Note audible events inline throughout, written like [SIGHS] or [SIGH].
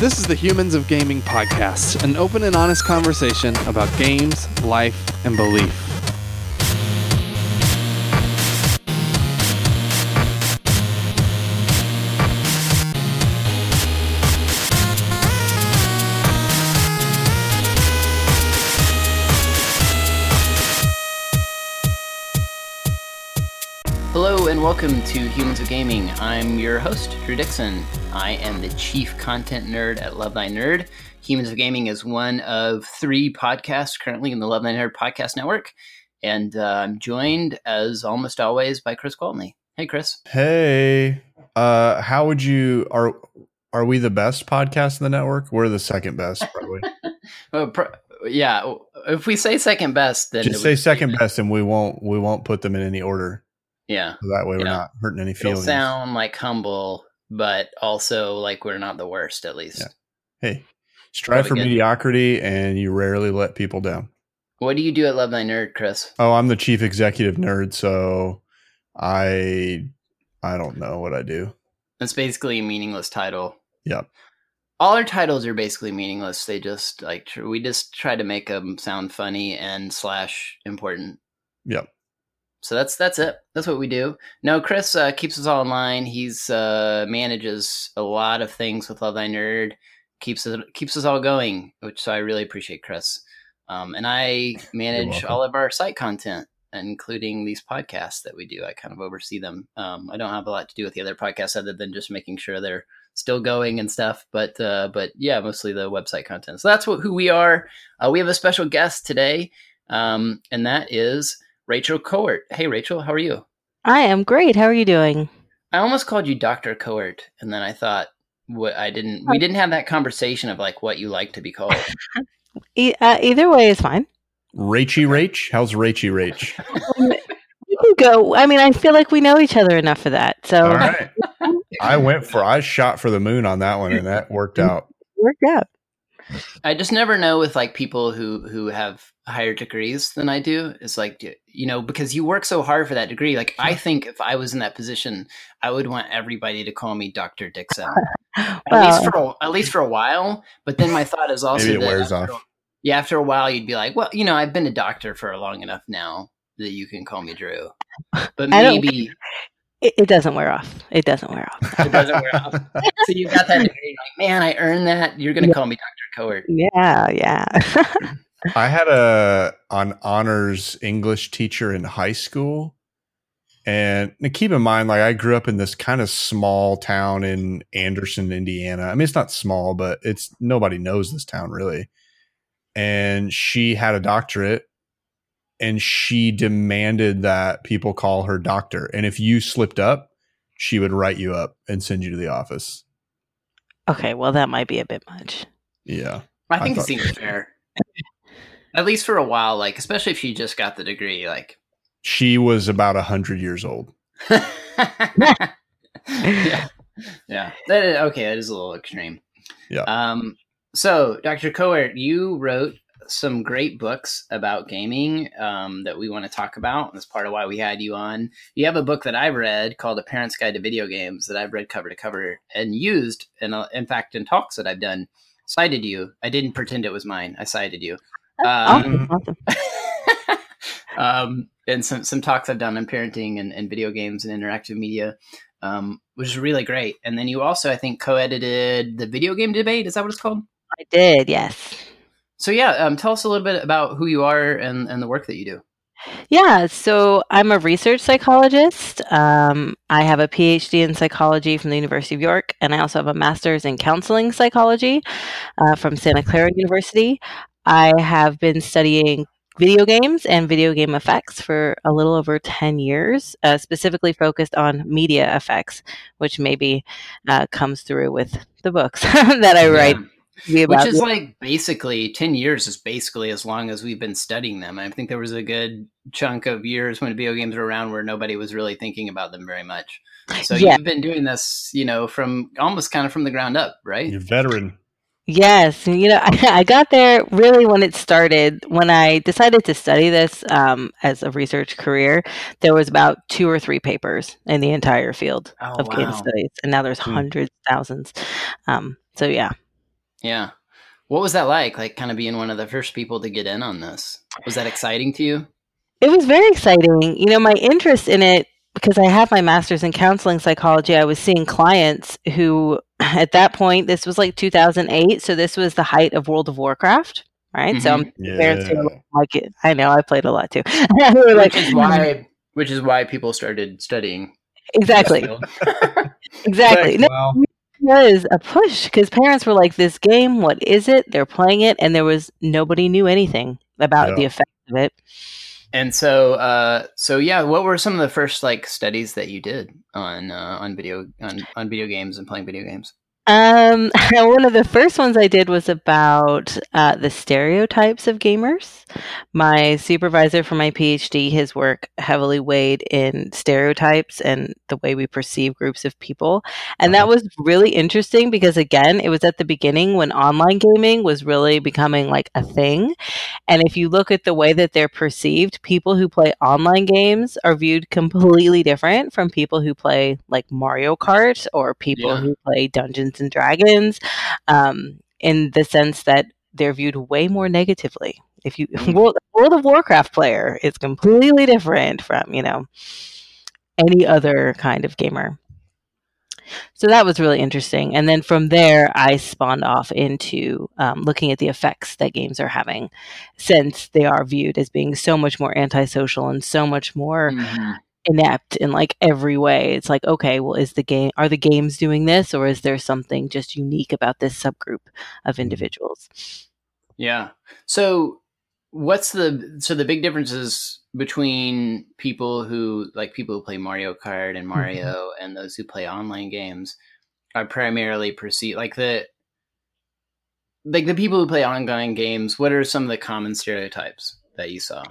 This is the Humans of Gaming podcast, an open and honest conversation about games, life, and belief. Welcome to Humans of Gaming. I'm your host, Drew Dixon. I am the chief content nerd at Love Thy Nerd. Humans of Gaming is one of three podcasts currently in the Love Thy Nerd podcast network. And uh, I'm joined, as almost always, by Chris Gwaltney. Hey, Chris. Hey, uh, how would you are are we the best podcast in the network? We're the second best, probably. [LAUGHS] Well, pro- yeah, if we say second best, then Just say second best, and we won't we won't put them in any order. Yeah, So that way, we're Yeah. not hurting any it'll feelings. sound like humble, but also like we're not the worst, at least. Yeah. hey, strive for good. mediocrity, and you rarely let people down. What do you do at Love Thy Nerd, Chris? Oh, I'm the chief executive nerd, so I I don't know what I do. That's basically a meaningless title. Yep. All our titles are basically meaningless. They just like we just try to make them sound funny and slash important. Yep. So that's that's it. That's what we do. No, Chris uh, keeps us all in line. He's uh, manages a lot of things with Love Thy Nerd. Keeps it keeps us all going, which so I really appreciate Chris. Um, and I [LAUGHS] manage all of our site content, including these podcasts that we do. I kind of oversee them. Um, I don't have a lot to do with the other podcasts other than just making sure they're still going and stuff. But uh, but yeah, mostly the website content. So that's what who we are. Uh, we have a special guest today, um, and that is Rachel Kowert. Hey, Rachel, how are you? I am great. How are you doing? I almost called you Doctor Kowert, and then I thought what I didn't. We didn't have that conversation of like what you like to be called. [LAUGHS] E- uh, either way is fine. Rachy Rach, how's Rachy Rach? [LAUGHS] You can go. I mean, I feel like we know each other enough for that. So All right, I went for I shot for the moon on that one, and that worked [LAUGHS] out. worked out. I just never know with like people who who have higher degrees than I do. It's like you know because you work so hard for that degree. Like I think if I was in that position, I would want everybody to call me Doctor Dixon. [LAUGHS] At least for a, at least for a while. But then my thought is also Maybe it wears after, off. Yeah, after a while, you'd be like, well, you know, I've been a doctor for long enough now that you can call me Drew. But maybe [LAUGHS] it, it doesn't wear off. It doesn't wear off. it doesn't wear off. [LAUGHS] So you've got that degree. Like, man, I earned that. You're going to call me Doctor Kowert. yeah, yeah. [LAUGHS] I had a an honors English teacher in high school. And keep in mind, like I grew up in this kind of small town in Anderson, Indiana. I mean, it's not small, but it's nobody knows this town really. And she had a doctorate and she demanded that people call her doctor. And if you slipped up, she would write you up and send you to the office. okay, well, that might be a bit much. Yeah. I I think it thought- seems fair. At least for a while, like especially if she just got the degree, like. She was about a hundred years old. [LAUGHS] yeah, yeah. That is, okay, that is a little extreme. Yeah. Um. So, Dr. Kowert, you wrote some great books about gaming um, that we want to talk about. And that's part of why we had you on. You have a book that I've read called A Parent's Guide to Video Games that I've read cover to cover and used, and uh, in fact, in talks that I've done, cited you. I didn't pretend it was mine. I cited you. Um, awesome, awesome. [LAUGHS] [LAUGHS] um, and some some talks I've done on parenting and, and video games and interactive media, um, which is really great. And then you also, I think, co-edited the video game debate. Is that what it's called? I did, yes. So yeah, um, tell us a little bit about who you are and, and the work that you do. Yeah, so I'm a research psychologist. Um, I have a PhD in psychology from the University of York, and I also have a master's in counseling psychology uh, from Santa Clara University. I have been studying video games and video game effects for a little over 10 years, uh, specifically focused on media effects, which maybe uh, comes through with the books [LAUGHS] that I write. Yeah. Be Which is like basically 10 years is basically as long as we've been studying them. I think there was a good chunk of years when video games were around where nobody was really thinking about them very much. So Yeah. you've been doing this, you know, from almost kind of from the ground up, right? You're veteran. Yes, you know, I, [LAUGHS] I got there really when it started. When I decided to study this um, as a research career, there was about two or three papers in the entire field Oh, of game wow. studies, and now there's Hmm. hundreds, thousands. Um, so yeah, Yeah. What was that like? Like, kind of being one of the first people to get in on this. Was that exciting to you? It was very exciting. You know, my interest in it because I have my master's in counseling psychology, I was seeing clients who, [CLEARS THROAT] at that point, this was like 2008, so this was the height of World of Warcraft, right? Mm-hmm. So I'm yeah. parents who like it. I know I played a lot too. [LAUGHS] which is why, which is why people started studying. Exactly. exactly. Thanks, no, was a push because parents were like, "This game, what is it?" They're playing it, and there was nobody knew anything about yeah. the effect of it. And so, uh, so yeah, what were some of the first like studies that you did on uh, on video on, on video games and playing video games? Um, [LAUGHS] one of the first ones I did was about uh, the stereotypes of gamers. My supervisor for my PhD, his work heavily weighed in stereotypes and the way we perceive groups of people. And that uh-huh. was really interesting because, again, it was at the beginning when online gaming was really becoming like a thing. And if you look at the way that they're perceived, people who play online games are viewed completely different from people who play like Mario Kart or people yeah. who play Dungeons and Dragons, um, in the sense that they're viewed way more negatively. If you mm. World, World of Warcraft player is completely different from you know any other kind of gamer. So that was really interesting. And then from there, I spawned off into um, looking at the effects that games are having, since they are viewed as being so much more antisocial and so much more mm-hmm inept in like every way. It's like, okay, well, is the game are the games doing this, or is there something just unique about this subgroup of mm-hmm. individuals? Yeah. So, what's the so the big differences between people who like people who play Mario Kart and Mario mm-hmm. and those who play online games are primarily perceived like the like the people who play online games. What are some of the common stereotypes? That you saw?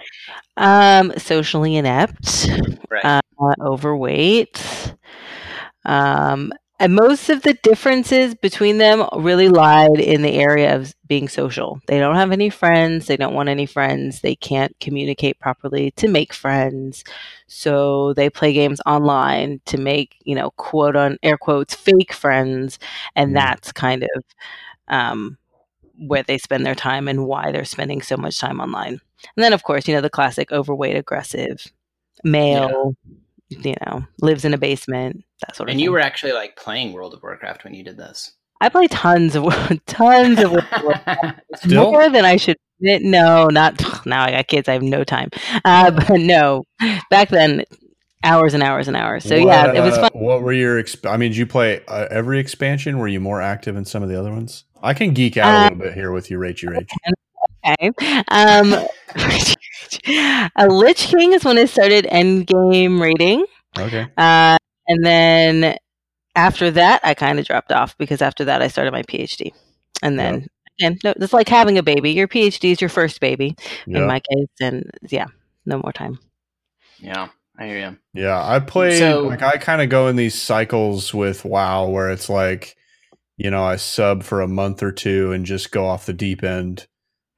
Um, socially inept, right. uh, overweight. Um, and most of the differences between them really lied in the area of being social. They don't have any friends. They don't want any friends. They can't communicate properly to make friends. So they play games online to make, you know, quote on air quotes, fake friends. And mm. that's kind of um, where they spend their time and why they're spending so much time online. And then, of course, you know, the classic overweight, aggressive male, yeah. you know, lives in a basement, that sort of And thing. you were actually like playing World of Warcraft when you did this. I play tons of [LAUGHS] tons of [LAUGHS] more than I should admit. No, not [SIGHS] now. I got kids. I have no time. Uh, but no, back then, hours and hours and hours. So what, yeah, it was fun. Uh, what were your? Exp- I mean, did you play uh, every expansion? Were you more active in some of the other ones? I can geek out a uh, little bit here with you, Rachy Rach. Okay. Um, [LAUGHS] a Lich King is when I started Endgame raiding. Okay. Uh, and then after that, I kind of dropped off because after that, I started my PhD. And then, yeah. no, it's like having a baby. Your PhD is your first baby yeah. in my case. And yeah, no more time. Yeah. I hear you. Yeah, I play so, like I kind of go in these cycles with WoW where it's like, you know, I sub for a month or two and just go off the deep end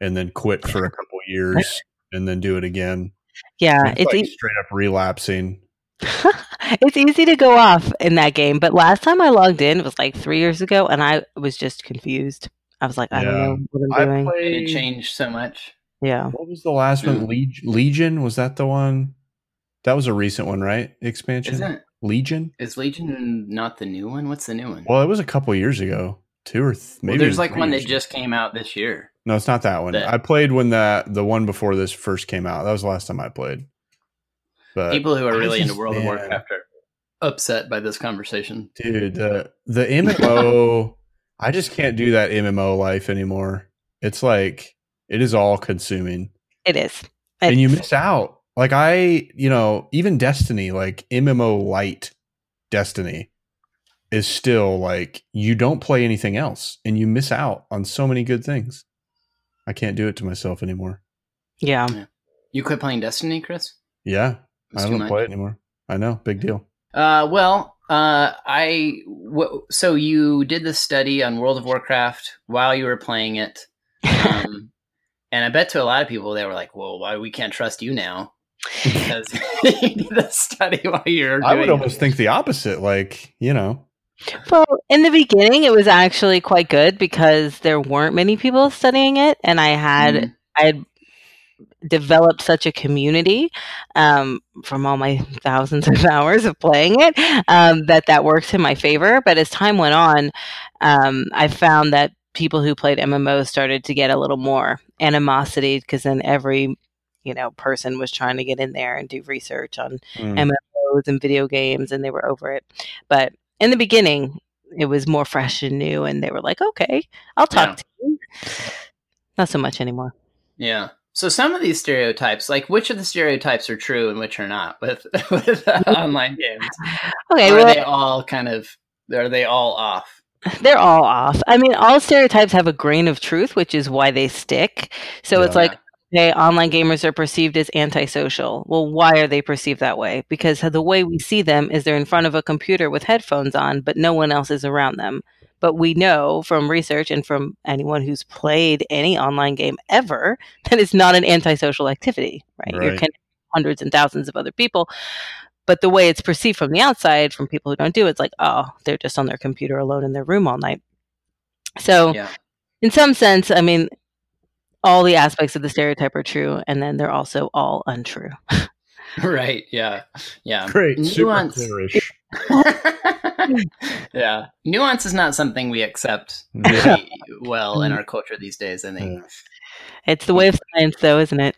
and then quit for a couple [LAUGHS] years and then do it again. Yeah, it's, it's like e- straight up relapsing. [LAUGHS] it's easy to go off in that game, but last time I logged in it was like three years ago, and I was just confused. I was like, I yeah. don't know what I'm doing. Played... It changed so much. Yeah. What was the last one? Hmm. Leg- Legion was that the one? That was a recent one, right? Expansion. Isn't Legion? Is Legion not the new one? What's the new one? Well, it was a couple years ago, two or th- maybe. Well, there's like one that just came out this year. No, it's not that one. That, I played when the the one before this first came out. That was the last time I played. But people who are really just, into World man, of Warcraft are upset by this conversation. Dude, the the [LAUGHS] MMO I just can't do that MMO life anymore. It's like it is all consuming. It is. It's, and you miss out. Like I, you know, even Destiny, like MMO light Destiny is still like you don't play anything else and you miss out on so many good things. I can't do it to myself anymore. Yeah. yeah. You quit playing Destiny, Chris? Yeah. I don't play it anymore. I know. Big deal. Uh, well, uh, I w- so you did the study on World of Warcraft while you were playing it, um, [LAUGHS] and I bet to a lot of people they were like, "Well, why we can't trust you now?" [LAUGHS] Because [LAUGHS] you did the study while you're. I would almost it. think the opposite. Like you know, Well, in the beginning, it was actually quite good because there weren't many people studying it, and I had Mhm. I had developed such a community um, from all my [LAUGHS] thousands of hours of playing it um, that that works in my favor. But as time went on, um, I found that people who played MMOs started to get a little more animosity because then every you know person was trying to get in there and do research on Mm. MMOs and video games, and they were over it. But in the beginning, it was more fresh and new, and they were like, "Okay, I'll talk Yeah. to you." Not so much anymore. Yeah. So some of these stereotypes, like which of the stereotypes are true and which are not with [LAUGHS] with uh, online games? Okay, Or are well, they all kind of are they all off? they're all off. I mean, all stereotypes have a grain of truth, which is why they stick. So it's Yeah. like, okay, online gamers are perceived as antisocial. Well, why are they perceived that way? Because the way we see them is they're in front of a computer with headphones on, but no one else is around them. But we know from research and from anyone who's played any online game ever [LAUGHS] that it's not an antisocial activity, right? You're connecting hundreds and thousands of other people. But the way it's perceived from the outside, from people who don't do it, it's like, oh, they're just on their computer alone in their room all night. So, Yeah. in some sense, I mean, all the aspects of the stereotype are true, and then they're also all untrue. Right. Yeah. Yeah. Great. Super Nuance. clearish. [LAUGHS] yeah. Nuance is not something we accept Yeah. really well in mm. our culture these days, I think. It's the way of science, though, isn't it?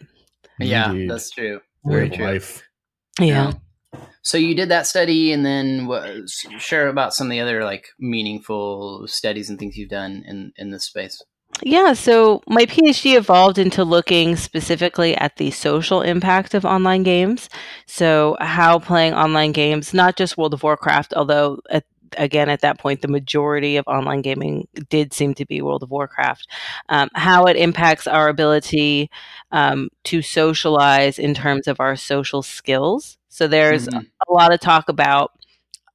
Yeah, Indeed. that's true. Very true. life. Yeah. So you did that study, and then what, share about some of the other like meaningful studies and things you've done in in this space. Yeah, so my PhD evolved into looking specifically at the social impact of online games. So, how playing online games, not just World of Warcraft, although at, again, at that point, the majority of online gaming did seem to be World of Warcraft, um, how it impacts our ability um, to socialize in terms of our social skills. So, there's Mhm. a lot of talk about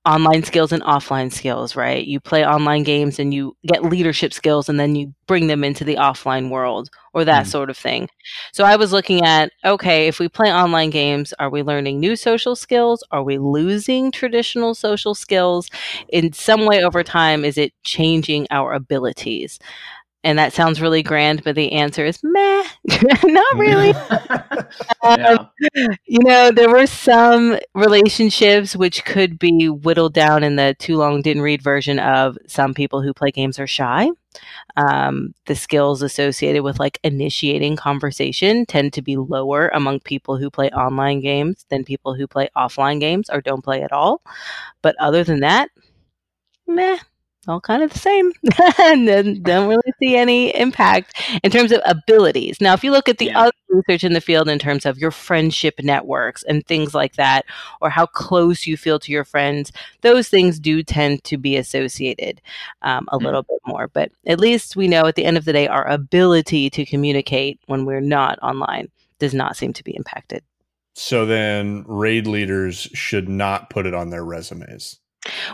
online skills and offline skills, right? You play online games and you get leadership skills and then you bring them into the offline world or that Mm. sort of thing. So I was looking at okay, if we play online games, are we learning new social skills? Are we losing traditional social skills? In some way over time, is it changing our abilities? And that sounds really grand, but the answer is meh, [LAUGHS] not really. [LAUGHS] yeah. You know, there were some relationships which could be whittled down in the too long didn't read version of some people who play games are shy. Um, the skills associated with like initiating conversation tend to be lower among people who play online games than people who play offline games or don't play at all. But other than that, meh, all kind of the same. [LAUGHS] and then don't really see any impact in terms of abilities. Now, if you look at the Yeah. other research in the field in terms of your friendship networks and things like that, or how close you feel to your friends, those things do tend to be associated um, a Hmm. little bit more. But at least we know at the end of the day, our ability to communicate when we're not online does not seem to be impacted. So then raid leaders should not put it on their resumes.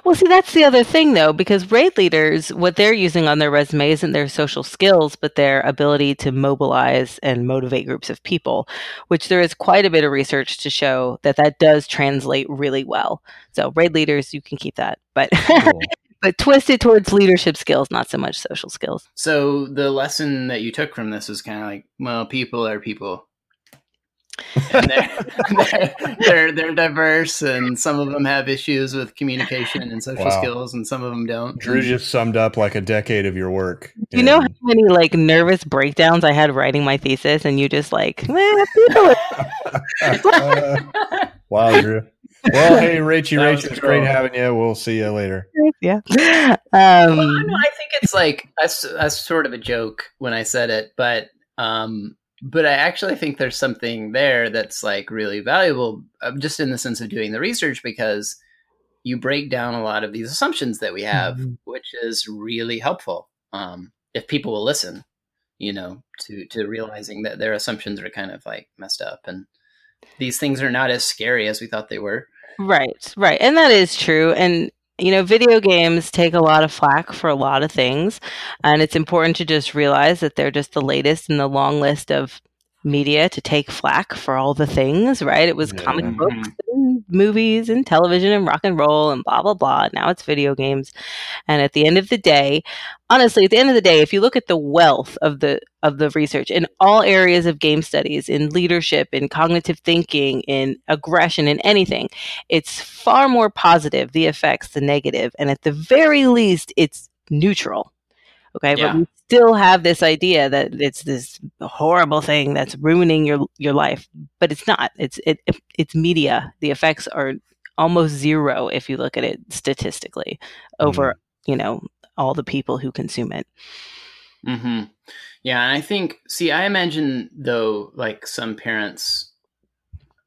Well, see, that's the other thing, though, because raid leaders, what they're using on their resume isn't their social skills, but their ability to mobilize and motivate groups of people, which there is quite a bit of research to show that that does translate really well. So, raid leaders, you can keep that, but Cool. [LAUGHS] but twisted towards leadership skills, not so much social skills. So the lesson that you took from this was kind of like, well, people are people. And they're, [LAUGHS] they're, they're they're diverse, and some of them have issues with communication and social Wow. skills, and some of them don't. Drew just summed up like a decade of your work. Do you know how many like nervous breakdowns I had writing my thesis, and you just like, eh, people are [LAUGHS] wow, Drew. Well, hey, [LAUGHS] Rachy, That was Rachy, it's great having you. We'll see you later. yeah. Well, Um, no, I think it's like that's that's sort of a joke when I said it, but um, but I actually think there's something there that's like really valuable, uh, just in the sense of doing the research because you break down a lot of these assumptions that we have, Mhm. which is really helpful um, if people will listen, you know, to to realizing that their assumptions are kind of like messed up and these things are not as scary as we thought they were. Right, right. And that is true. And, you know, video games take a lot of flack for a lot of things. And it's important to just realize that they're just the latest in the long list of media to take flack for all the things, right? It was Yeah. comic books and movies and television and rock and roll and blah blah blah. Now it's video games. And at the end of the day, honestly, at the end of the day, if you look at the wealth of the of the research in all areas of game studies, in leadership, in cognitive thinking, in aggression, in anything, it's far more positive the effects than negative, and at the very least, it's neutral. Okay, Yeah. but we still have this idea that it's this horrible thing that's ruining your your life, but it's not. It's it, it it's media. The effects are almost zero if you look at it statistically over you know all the people who consume it. hmm Yeah, and I think, see, I imagine though, like some parents.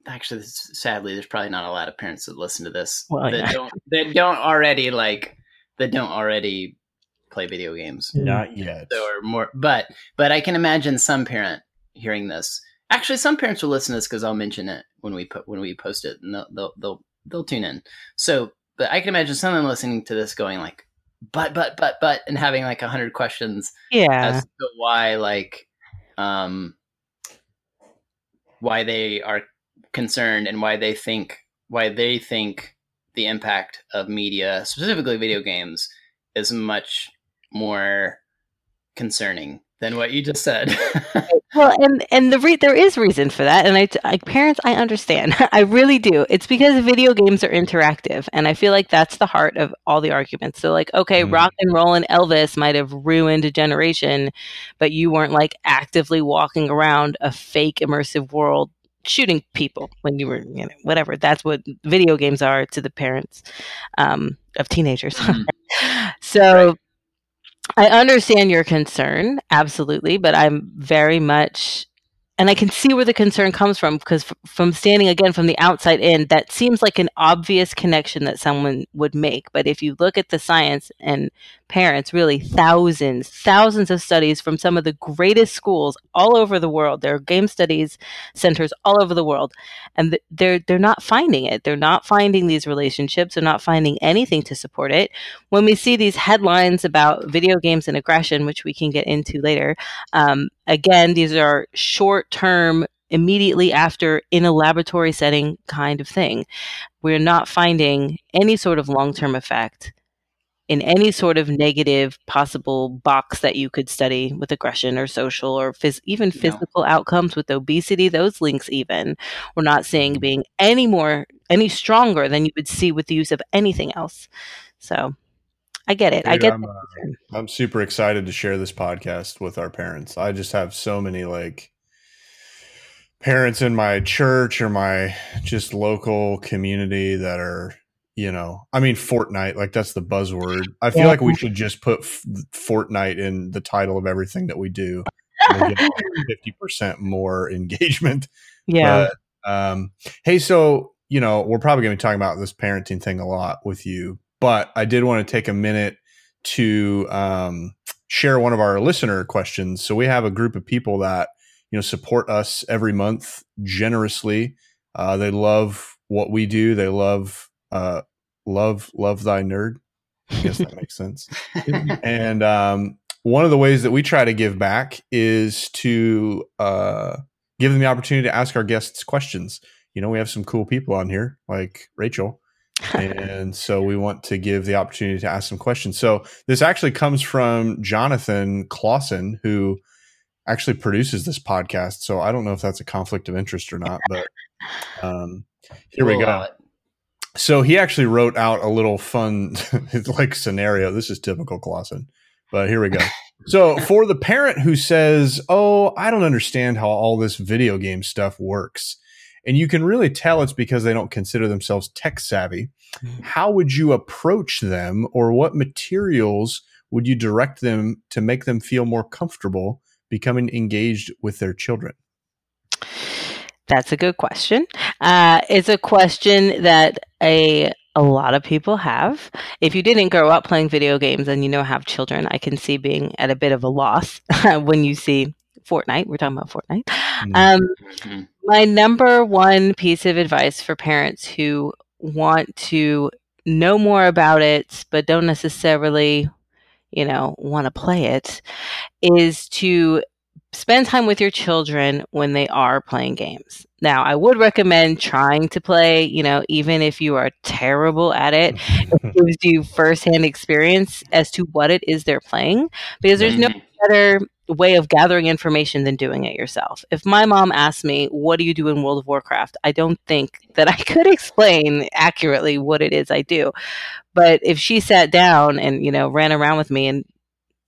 Actually, sadly, there's probably not a lot of parents that listen to this Well, that yeah. don't that don't already like that don't already play video games. Not yet. or more but but i can imagine some parent hearing this actually some parents will listen to this because i'll mention it when we put when we post it and they'll, they'll they'll they'll tune in so but i can imagine someone listening to this going like but but but but and having like a hundred questions Yeah. as to why like um why they are concerned and why they think why they think the impact of media specifically video games is much more concerning than what you just said [LAUGHS] Well, and and the re- there is reason for that, and I, I parents I understand, [LAUGHS] I really do. It's because video games are interactive, and I feel like that's the heart of all the arguments. So, like, okay, Mm. rock and roll and Elvis might have ruined a generation, but you weren't like actively walking around a fake immersive world shooting people when you were, you know, whatever. That's what video games are to the parents um, of teenagers. Mhm. [LAUGHS] so. I understand your concern, absolutely, but I'm very much, and I can see where the concern comes from because f- from standing again from the outside in, that seems like an obvious connection that someone would make. But if you look at the science and parents, really thousands, thousands of studies from some of the greatest schools all over the world, there are game studies centers all over the world, and they're they're not finding it. They're not finding these relationships. They're not finding anything to support it when we see these headlines about video games and aggression, which we can get into later, um, again, these are short term, immediately after in a laboratory setting kind of thing. We're not finding any sort of long term effect in any sort of negative possible box that you could study with aggression or social or phys- even physical outcomes with obesity those links even. We're not seeing being any more any stronger than you would see with the use of anything else. So i get it. I get I'm, uh. I'm super excited to share this podcast with our parents. I just have so many like parents in my church or my just local community that are, you know, I mean, Fortnite, like that's the buzzword. I feel Yeah. like we should just put f- Fortnite in the title of everything that we do. and We'll get [LAUGHS] fifty percent more engagement. yeah But, um, hey, so you know, we're probably going to be talking about this parenting thing a lot with you, but I did want to take a minute to um, share one of our listener questions. So we have a group of people that you know support us every month generously. Uh, they love what we do. They love uh, love love thy nerd. I guess that makes sense [LAUGHS] and um, one of the ways that we try to give back is to uh, give them the opportunity to ask our guests questions. You know, we have some cool people on here, like Rachel, and so we want to give the opportunity to ask some questions. So this actually comes from Jonathan Clausen, who actually produces this podcast. So I don't know if that's a conflict of interest or not, but um, here we We'll go allow it. So he actually wrote out a little fun [LAUGHS] like scenario. This is typical clausen but here we go. [LAUGHS] So for the parent who says oh i don't understand how all this video game stuff works and you can really tell it's because they don't consider themselves tech savvy mm-hmm. how would you approach them or what materials would you direct them to make them feel more comfortable becoming engaged with their children? That's a good question. Uh, it's a question that a a lot of people have. If you didn't grow up playing video games and you know have children, I can see being at a bit of a loss [LAUGHS] when you see Fortnite. We're talking about Fortnite. Mm. Um, Mhm. my number one piece of advice for parents who want to know more about it but don't necessarily, you know, want to play it is to spend time with your children when they are playing games. Now, I would recommend trying to play, you know, even if you are terrible at it, it [LAUGHS] gives you firsthand experience as to what it is they're playing because there's no Mhm. better way of gathering information than doing it yourself. If my mom asked me, What do you do in World of Warcraft? I don't think that I [LAUGHS] could explain accurately what it is I do. But if she sat down and, you know, ran around with me and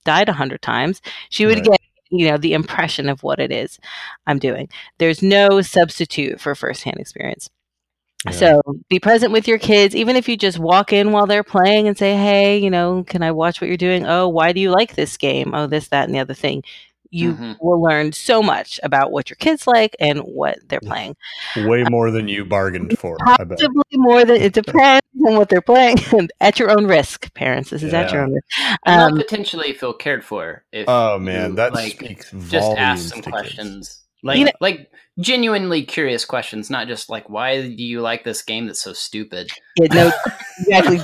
died a hundred times, she would Right. get, you know, the impression of what it is I'm doing. There's no substitute for firsthand experience. Yeah. So be present with your kids, even if you just walk in while they're playing and say, Hey, you know, can I watch what you're doing? Oh, why do you like this game? Oh, this, that, and the other thing. You Mhm. will learn so much about what your kids like and what they're playing. Way more than you bargained for. I bet. Possibly more than it [LAUGHS] depends on what they're playing [LAUGHS] at your own risk, parents. This is at your own risk. Um, potentially feel cared for if Oh man, you, that like speaks just ask some to kids. questions like You know- like genuinely curious questions not just like why do you like this game that's so stupid Yeah, no, [LAUGHS] exactly.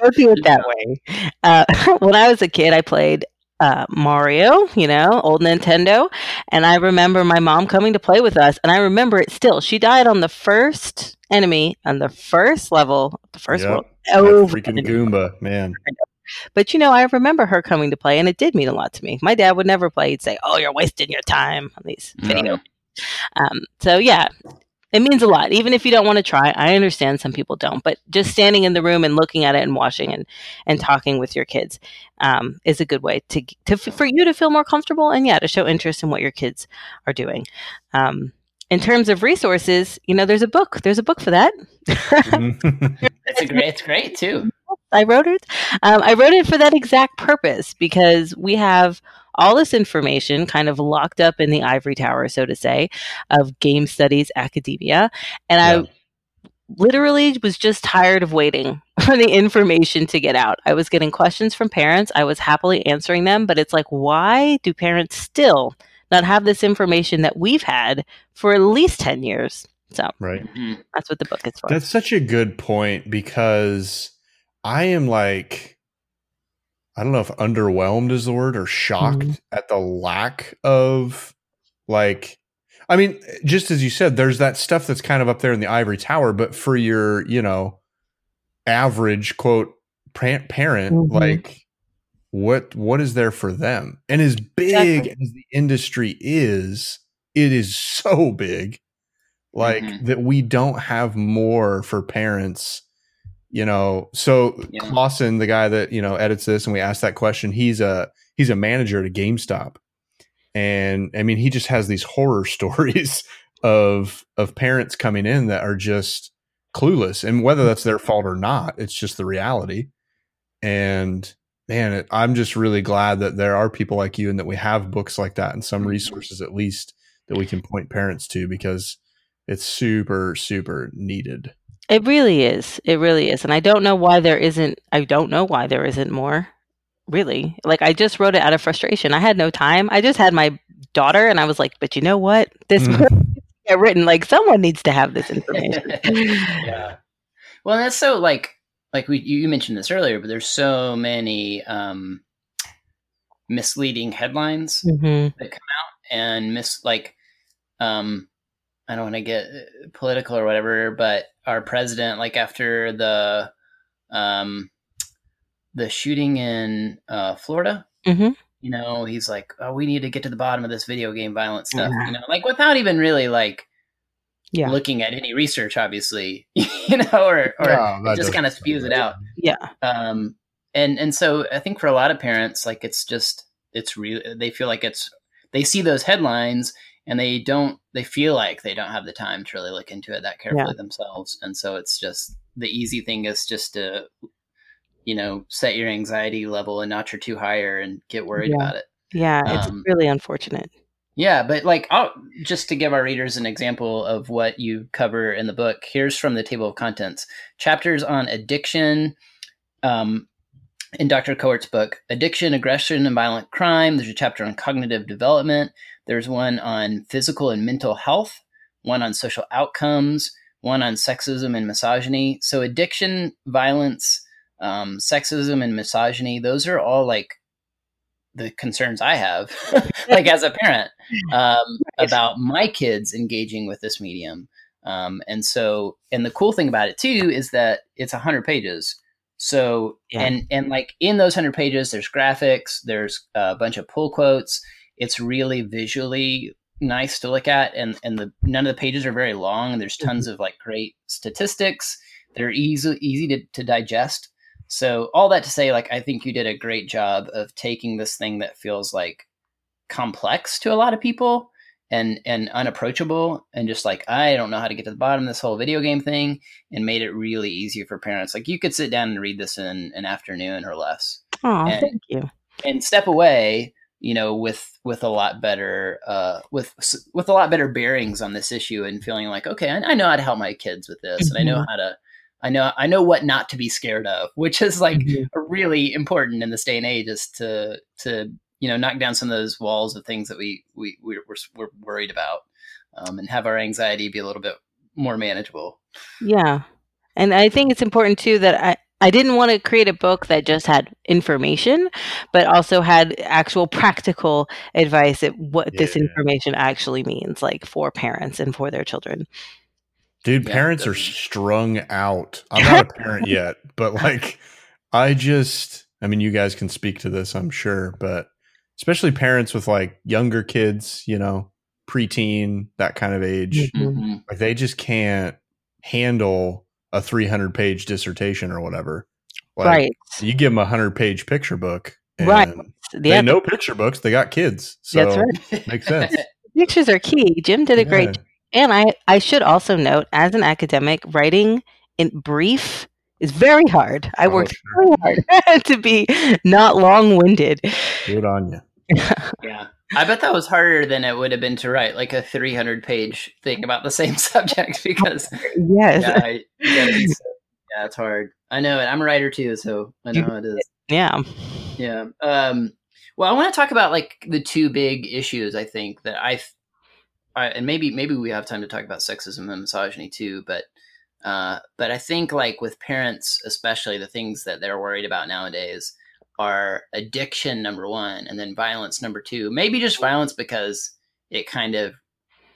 Don't do it that way. Uh, when I was a kid, I played uh, Mario, you know, old Nintendo, and I remember my mom coming to play with us, and I remember it still. She died on the first enemy on the first level, the first Yep. world. Over freaking Goomba, man. But you know, I remember her coming to play, and it did mean a lot to me. My dad would never play; he'd say, "Oh, you're wasting your time on these Yeah. video." Um, so yeah, it means a lot. Even if you don't want to try, I understand some people don't. But just standing in the room and looking at it and watching and and talking with your kids um, is a good way to to for you to feel more comfortable and yeah, to show interest in what your kids are doing. Um, in terms of resources, you know, there's a book. There's a book for that. [LAUGHS] it's a great it's great too I wrote it. Um, I wrote it for that exact purpose because we have all this information kind of locked up in the ivory tower, so to say, of game studies academia. And Yeah. I literally was just tired of waiting [LAUGHS] for the information to get out. I was getting questions from parents. I was happily answering them, but it's like, why do parents still not have this information that we've had for at least 10 years? So right. Mhm. that's what the book is for. That's such a good point because I am like, I don't know if underwhelmed is the word or shocked Mhm. at the lack of like, I mean, just as you said, there's that stuff that's kind of up there in the ivory tower, but for your, you know, average quote pa- parent, Mhm. like, what what is there for them? And as big Exactly. as the industry is, it is so big like Mhm. that we don't have more for parents you know so Yeah. clausen the guy that you know edits this and we asked that question he's a he's a manager at a gamestop and i mean he just has these horror [LAUGHS] stories of of parents coming in that are just clueless and whether that's their fault or not it's just the reality and man it, i'm just really glad that there are people like you and that we have books like that and some Mhm. resources at least that we can point parents to because it's super super needed It really is. It really is. And I don't know why there isn't I don't know why there isn't more. Really. Like I just wrote it out of frustration. I had no time. I just had my daughter and I was like, but you know what? This to get written like someone needs to have this information. [LAUGHS] yeah well that's so like like we you mentioned this earlier but there's so many um misleading headlines hmm that come out and miss like um i don't want to get uh, political or whatever but our president like after the um the shooting in uh florida hmm you know he's like oh we need to get to the bottom of this video game violence stuff Yeah. you know like without even really like Yeah. looking at any research obviously [LAUGHS] you know or or No, it just kind of spews it right. out Yeah. um and and so i think for a lot of parents like it's just it's real they feel like it's they see those headlines and they don't they feel like they don't have the time to really look into it that carefully themselves and so it's just the easy thing is just to you know set your anxiety level a notch or two higher and get worried Yeah. about it Yeah. It's Um, really unfortunate. yeah, but like, I'll, just to give our readers an example of what you cover in the book, here's from the table of contents chapters on addiction. Um, in Dr. Kowert's book, Addiction, Aggression, and Violent Crime, there's a chapter on cognitive development. There's one on physical and mental health, one on social outcomes, one on sexism and misogyny. So, addiction, violence, um, sexism, and misogyny, those are all like the concerns I have, [LAUGHS] like as a parent, um, [LAUGHS] about my kids engaging with this medium. Um, and so, and the cool thing about it too is that it's a hundred pages. So, Yeah. and and like in those hundred pages, there's graphics, there's a bunch of pull quotes. It's really visually nice to look at, and and the none of the pages are very long. And there's tons mm-hmm. of like great statistics that are easy easy to, to digest. So all that to say, like I think you did a great job of taking this thing that feels like complex to a lot of people and and unapproachable and just like I don't know how to get to the bottom of this whole video game thing and made it really easy for parents. Like you could sit down and read this in an afternoon or less Oh, thank you. and step away, you know, with with a lot better uh with with a lot better bearings on this issue and feeling like okay, I, I know how to help my kids with this and I know how to I know I know what not to be scared of, which is like Mhm. really important in this day and age is to to you know knock down some of those walls of things that we we we're, we're, we're worried about um, and have our anxiety be a little bit more manageable Yeah. And I think it's important too that I, I didn't want to create a book that just had information, but also had actual practical advice at what this information actually means, like for parents and for their children. Dude, Yeah, parents are strung out. I'm not a parent [LAUGHS] yet, but like, I just, I mean, you guys can speak to this, I'm sure, but especially parents with like younger kids, you know, preteen, that kind of age, Mhm. like they just can't handle a 300 page dissertation or whatever. Like, right. You give them a 100 page picture book. And Right. They Yeah, know picture books. They got kids. So that's right. [LAUGHS] makes sense. Pictures are key. Jim did a great Yeah. And I, I should also note, as an academic, writing in brief is very hard. I Oh, worked sure. very hard [LAUGHS] to be not long winded. Good on you. yeah i bet that was harder than it would have been to write like a 300 page thing about the same [LAUGHS] subject because Yes. yeah, I, be so- yeah it's hard i know it i'm a writer too so i know it is Yeah. Yeah. Um, well, I want to talk about like the two big issues. I think that I, I and maybe maybe we have time to talk about sexism and misogyny too. But uh, but I think like with parents, especially the things that they're worried about nowadays are addiction number one, and then violence number two. Maybe just violence because it kind of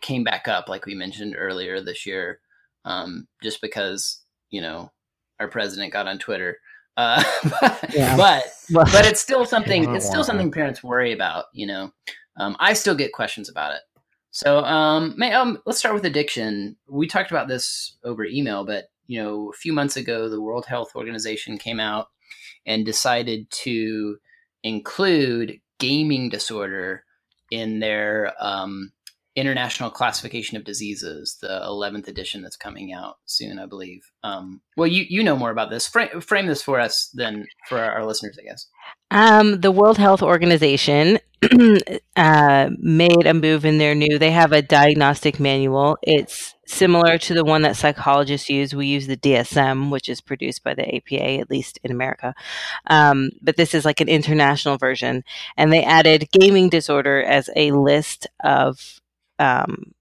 came back up, like we mentioned earlier this year, um, just because you know our president got on Twitter. Uh, [LAUGHS] but, Yeah. but but it's still something [LAUGHS] it's still something parents worry about you know um, i still get questions about it so um, may, um, let's start with addiction we talked about this over email but you know a few months ago the world health organization came out and decided to include gaming disorder in their um, international classification of diseases the 11th edition that's coming out soon i believe um, well you, you know more about this frame, frame this for us than for our, our listeners i guess Um, the World Health Organization [CLEARS THROAT] uh, made a move in their new. They have a diagnostic manual. It's similar to the one that psychologists use. We use the DSM, which is produced by the APA, at least in America. Um, but this is like an international version, and they added gaming disorder as a list of um,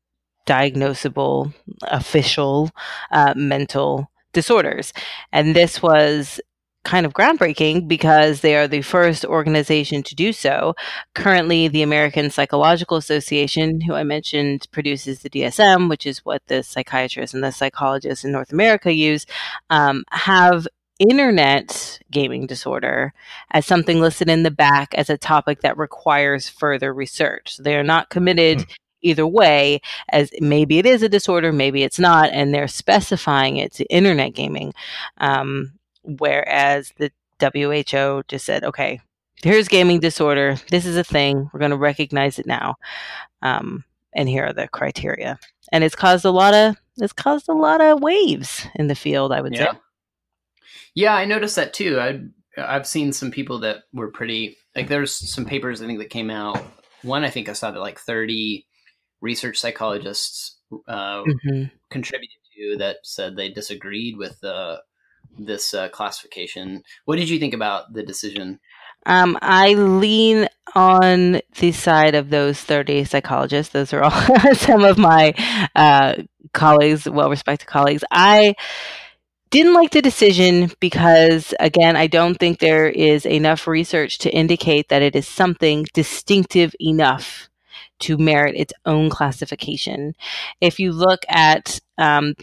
diagnosable, official uh, mental disorders, and this was kind of groundbreaking because they are the first organization to do so. Currently, the American Psychological Association, who I mentioned, produces the DSM, which is what the psychiatrists and the psychologists in North America use, um, have internet gaming disorder as something listed in the back as a topic that requires further research. They are not committed. Either way, as maybe it is a disorder, maybe it's not, and they're specifying it to internet gaming. Um, whereas the WHO just said, okay, here's gaming disorder. This is a thing. We're going to recognize it now. Um, and here are the criteria. And it's caused a lot of it's caused a lot of waves in the field. I would yeah. say. Yeah, I noticed that too. I I've seen some people that were pretty like there's some papers I think that came out. One I think I saw that like 30 research psychologists uh, Mhm. contributed to that said they disagreed with uh, this uh, classification. What did you think about the decision? Um, I lean on the side of those 30 psychologists. Those are all [LAUGHS] some of my uh, colleagues, well respected colleagues. I didn't like the decision because, again, I don't think there is enough research to indicate that it is something distinctive enough to merit its own classification. If you look at um,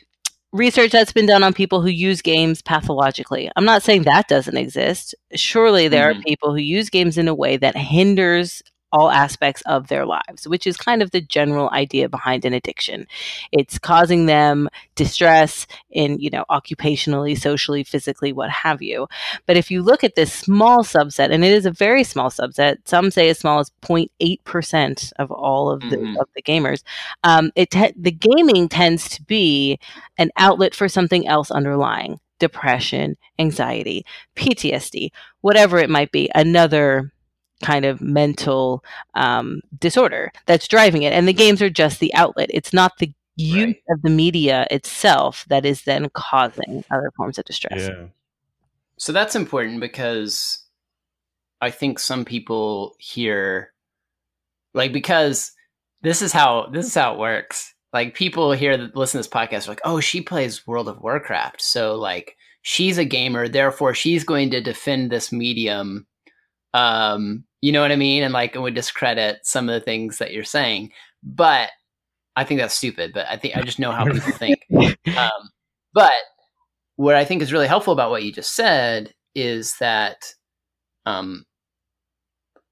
research that's been done on people who use games pathologically, I'm not saying that doesn't exist. Surely there mm-hmm. are people who use games in a way that hinders all aspects of their lives, which is kind of the general idea behind an addiction. It's causing them distress in, you know, occupationally, socially, physically, what have you. But if you look at this small subset, and it is a very small subset, some say as small as 0.8% of all of the, mm-hmm. of the gamers, um, it te- the gaming tends to be an outlet for something else underlying depression, anxiety, PTSD, whatever it might be, another kind of mental um, disorder that's driving it. And the games are just the outlet. It's not the use right. of the media itself that is then causing other forms of distress. Yeah. So that's important because I think some people here, like, because this is how this is how it works. Like people here that listen to this podcast are like, oh, she plays World of Warcraft, so like she's a gamer, therefore she's going to defend this medium um, you know what I mean? And like, it would discredit some of the things that you're saying. But I think that's stupid. But I think I just know how people [LAUGHS] think. Um, but what I think is really helpful about what you just said is that um,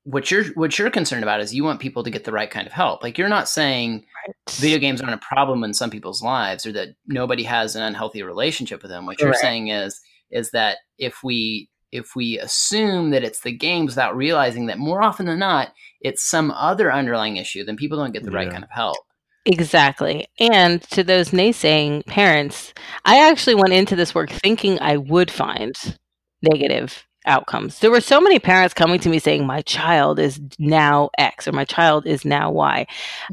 what you're what you're concerned about is you want people to get the right kind of help. Like you're not saying right. video games aren't a problem in some people's lives or that nobody has an unhealthy relationship with them. What you're saying is is that if we if we assume that it's the games without realizing that more often than not, it's some other underlying issue, then people don't get the yeah. right kind of help. Exactly. And to those naysaying parents, I actually went into this work thinking I would find negative outcomes. There were so many parents coming to me saying, My child is now X or my child is now Y.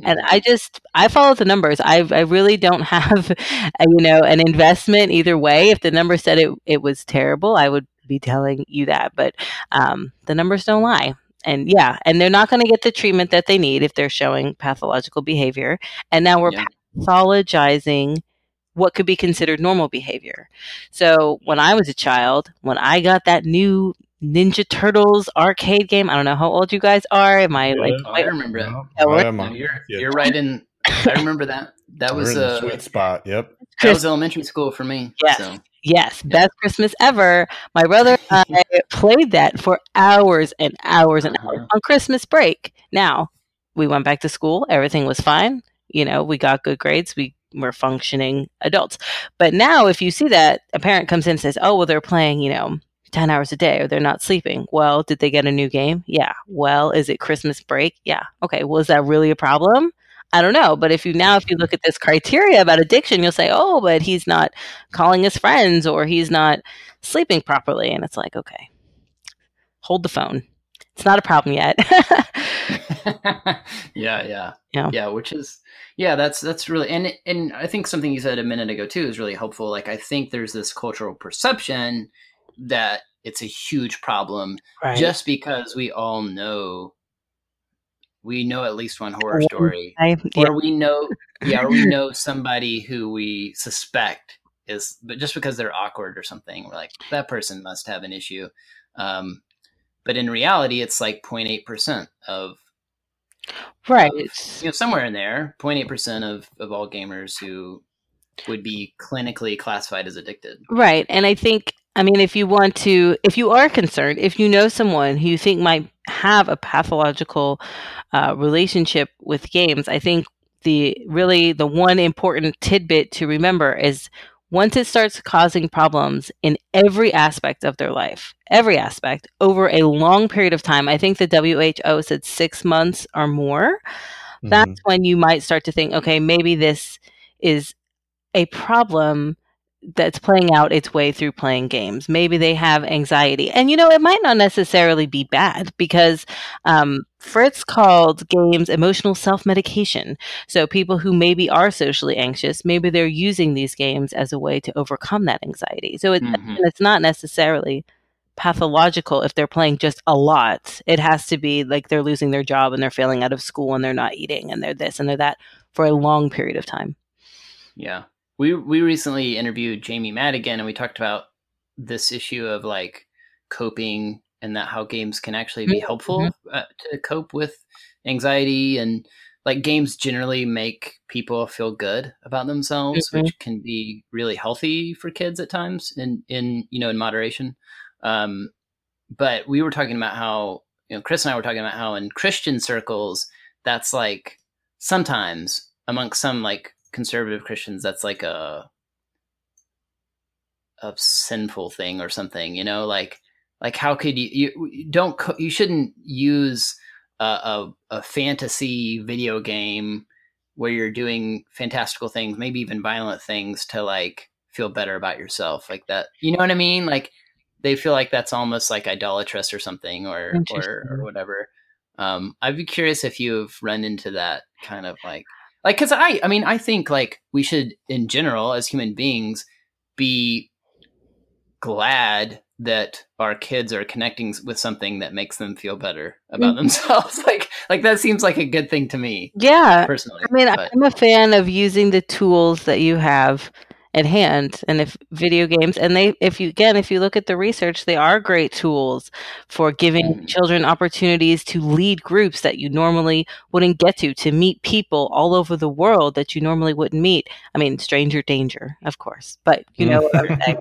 And mm-hmm. I just, I follow the numbers. I, I really don't [LAUGHS] have, a, you know, an investment either way. If the number said it, it was terrible, I would be telling you that, but um, the numbers don't lie. And yeah, and they're not going to get the treatment that they need if they're showing pathological behavior. And now we're yeah. pathologizing what could be considered normal behavior. So when I was a child, when I got that new Ninja Turtles arcade game, I don't know how old you guys are. Am I yeah, like? I remember that. No, you're, you're right in. I remember that. That was a sweet spot. Yep. That was elementary school for me. Yes. So. Yes, best Christmas ever. My brother and [LAUGHS] I played that for hours and hours and hours uh-huh. on Christmas break. Now, we went back to school, everything was fine. You know, we got good grades, we were functioning adults. But now, if you see that a parent comes in and says, Oh, well, they're playing, you know, 10 hours a day or they're not sleeping. Well, did they get a new game? Yeah. Well, is it Christmas break? Yeah. Okay. Well, is that really a problem? I don't know. But if you now, if you look at this criteria about addiction, you'll say, oh, but he's not calling his friends or he's not sleeping properly. And it's like, okay, hold the phone. It's not a problem yet. [LAUGHS] yeah, yeah, [LAUGHS] yeah, yeah. Which is, yeah, that's that's really, and and I think something you said a minute ago too is really helpful. Like I think there's this cultural perception that it's a huge problem right. just because we all know we know at least one horror story, I, yeah. or we know, yeah, or we [LAUGHS] know somebody who we suspect is, but just because they're awkward or something, we're like that person must have an issue. Um, but in reality, it's like 0.8 percent of right, of, you know, somewhere in there, 0.8 percent of of all gamers who would be clinically classified as addicted. Right, and I think I mean, if you want to, if you are concerned, if you know someone who you think might have a pathological uh, relationship with games, I think the really the one important tidbit to remember is once it starts causing problems in every aspect of their life, every aspect over a long period of time, I think the WHO said six months or more. Mm-hmm. That's when you might start to think, okay, maybe this is a problem that's playing out its way through playing games. Maybe they have anxiety. And, you know, it might not necessarily be bad because um, Fritz called games emotional self medication. So people who maybe are socially anxious, maybe they're using these games as a way to overcome that anxiety. So it, mm-hmm. it's not necessarily pathological if they're playing just a lot. It has to be like they're losing their job and they're failing out of school and they're not eating and they're this and they're that for a long period of time. Yeah. We we recently interviewed Jamie Madigan, and we talked about this issue of like coping and that how games can actually be helpful Mm-hmm. uh, to cope with anxiety and like games generally make people feel good about themselves Mhm. which can be really healthy for kids at times in in you know in moderation um but we were talking about how you know chris and i were talking about how in christian circles that's like sometimes amongst some like conservative christians that's like a a sinful thing or something you know? Like like how could you you don't co- you shouldn't use a, a, a fantasy video game where you're doing fantastical things maybe even violent things to like feel better about yourself like that you know what i mean? Like they feel like that's almost like idolatrous or something or or, or whatever. Um i'd be curious if you've run into that kind of like like because i i mean i think like we should in general as human beings be glad that our kids are connecting with something that makes them feel better about Mhm. themselves [LAUGHS] like like that seems like a good thing to me Yeah. personally I mean, but- I'm a fan of using the tools that you have at hand and if video games and they if you again if you look at the research they are great tools for giving Mhm. children opportunities to lead groups that you normally wouldn't get to to meet people all over the world that you normally wouldn't meet. I mean stranger danger of course but you know i'm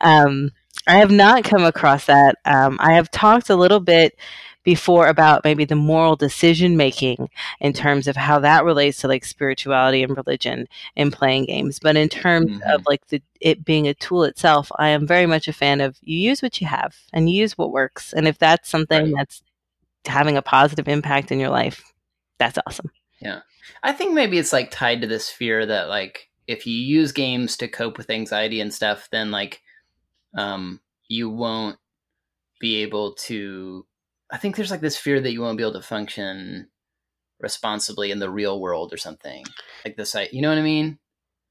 um, i have not come across that. Um, i have talked a little bit before about maybe the moral decision making in terms of how that relates to like spirituality and religion in playing games. But in terms of like the it being a tool itself, I am very much a fan of you use what you have and you use what works. And if that's something Right. that's having a positive impact in your life, that's awesome. Yeah. I think maybe it's like tied to this fear that like if you use games to cope with anxiety and stuff, then like um you won't be able to I think there's like this fear that you won't be able to function responsibly in the real world or something. Like this I you know what I mean?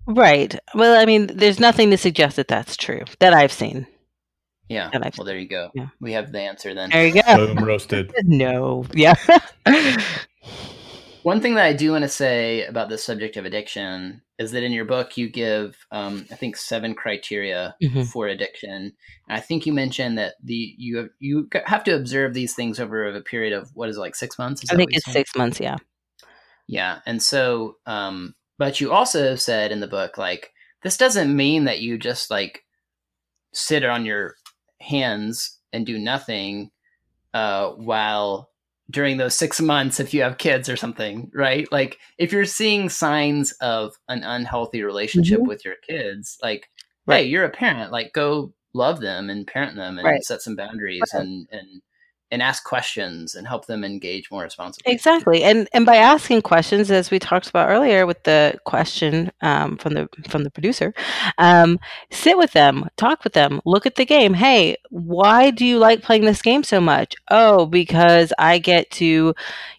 Right. Well, I mean, there's nothing to suggest that that's true that I've seen. Yeah. And I've- Well there you go. Yeah. We have the answer then. There you go. Boom roasted. [LAUGHS] no. Yeah. [LAUGHS] [LAUGHS] One thing that I do want to say about the subject of addiction is that in your book you give, um, I think, seven criteria Mhm. for addiction. And I think you mentioned that the you have, you have to observe these things over a period of what is it, like six months. Is I think it's six months. Yeah. Yeah, and so, um, but you also said in the book like this doesn't mean that you just like sit on your hands and do nothing uh, while during those six months if you have kids or something right like if you're seeing signs of an unhealthy relationship Mhm. with your kids like Right. hey you're a parent like go love them and parent them and Right. set some boundaries Right. and and and ask questions and help them engage more responsibly Exactly, and and by asking questions, as we talked about earlier, with the question um, from the from the producer, um, sit with them, talk with them, look at the game. Hey, why do you like playing this game so much? Oh, because I get to,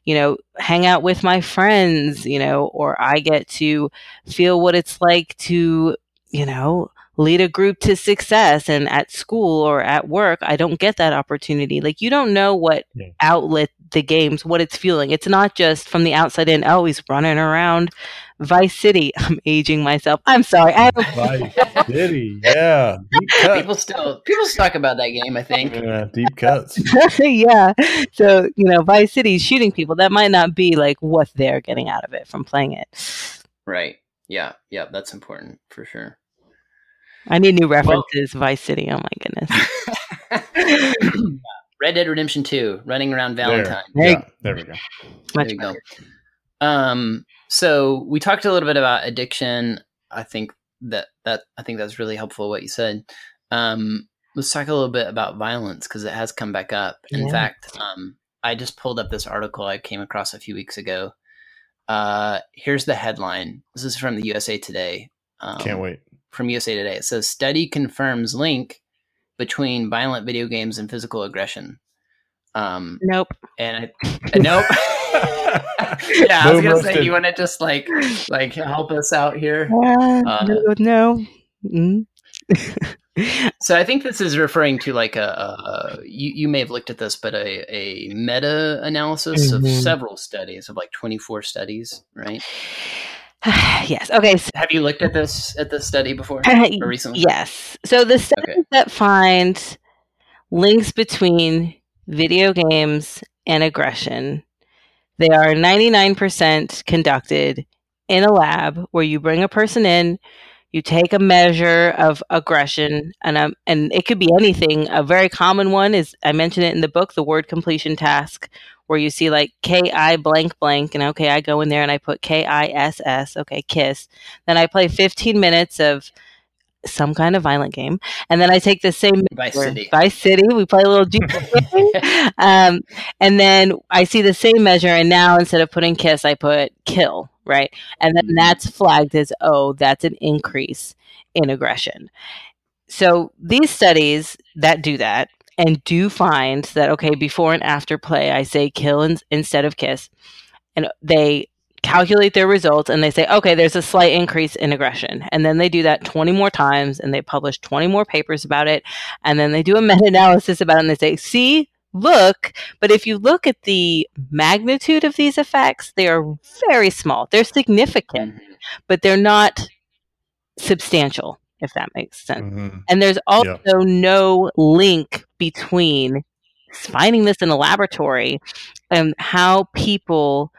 you know, hang out with my friends, you know, or I get to feel what it's like to, you know, lead a group to success and at school or at work i don't get that opportunity. Like you don't know what Yeah. outlet the games what it's feeling. It's not just from the outside in oh he's running around vice city. [LAUGHS] I'm aging myself. I'm sorry. I Vice [LAUGHS] City, yeah, [LAUGHS] people still people still talk about that game i think. Yeah, deep cuts. yeah. So you know vice city shooting people. That might not be like what they're getting out of it from playing it. Right. Yeah. Yeah. That's important for sure. I need new references vice city oh my goodness [LAUGHS] Red Dead Redemption 2, running around Valentine. There Yeah, there we go. Much there you go. Um, so we talked a little bit about addiction. I think that that I think that's really helpful what you said. Um, let's talk a little bit about violence because it has come back up. In Yeah. fact, um, I just pulled up this article I came across a few weeks ago. Uh, here's the headline. This is from the USA Today. Um, Can't wait. From USA Today. It says study confirms link between violent video games and physical aggression. Um, nope and I, uh, nope. [LAUGHS] [LAUGHS] yeah, I was Boom gonna say, you want to just like like help us out here? Uh, Uh, no, no. Mm. [LAUGHS] So I think this is referring to like a, a you, you may have looked at this, but a, a meta analysis of Mhm. several studies of like twenty four studies, right? [SIGHS] yes. Okay. So, Have you looked at this at this study before or recently? yes. So the studies Okay. that find links between video games and aggression, they are 99% conducted in a lab where you bring a person in, you take a measure of aggression, and um, and it could be anything. A very common one is I mentioned it in the book, the word completion task, where you see like K I blank blank, and okay, I go in there and I put K I S S, okay, kiss. Then I play 15 minutes of some kind of violent game, and then I take the same Vice City. Vice City. We play a little [LAUGHS] GTA. um, and then I see the same measure, and now instead of putting kiss, I put kill, right? And then Mhm. that's flagged as oh, that's an increase in aggression. So these studies that do that and do find that okay, before and after play, I say kill in, instead of kiss, and they calculate their results and they say okay there's a slight increase in aggression. And then they do that 20 more times and they publish 20 more papers about it. And then they do a [LAUGHS] meta-analysis about it and they say see look but if you look at the magnitude of these effects they are very small. They're significant Mhm. but they're not substantial if that makes sense. Mhm. and there's also no link between finding this in a laboratory and how people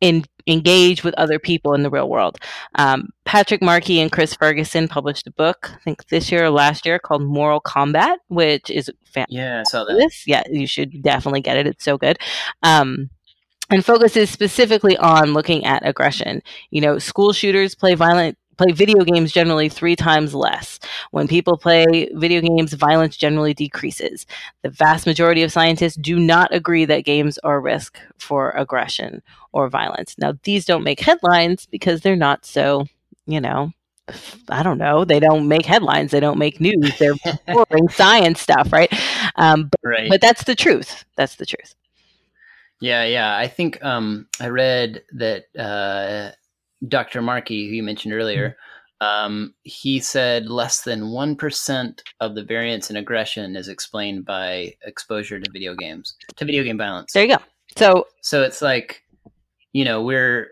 in, engage with other people in the real world. Um, Patrick Markey and Chris Ferguson published a book, I think this year or last year, called Moral Combat, which is fan- Yeah, I saw that. this. Yeah, you should definitely get it. It's so good. Um, and focuses specifically on looking at aggression. You know, school shooters play violent play video games generally three times less. When people play video games, violence generally decreases. The vast majority of scientists do not agree that games are a risk for aggression or violence. Now, these don't make headlines because they're not so, you know, I don't know. They don't make headlines. They don't make news. They're [LAUGHS] boring science stuff, right? Um, but, Right. but that's the truth. That's the truth. Yeah, yeah. I think um, I read that uh, Dr. Markey, who you mentioned earlier, um, he said less than 1% of the variance in aggression is explained by exposure to video games, to video game violence. There you go. So So it's like, you know, we're.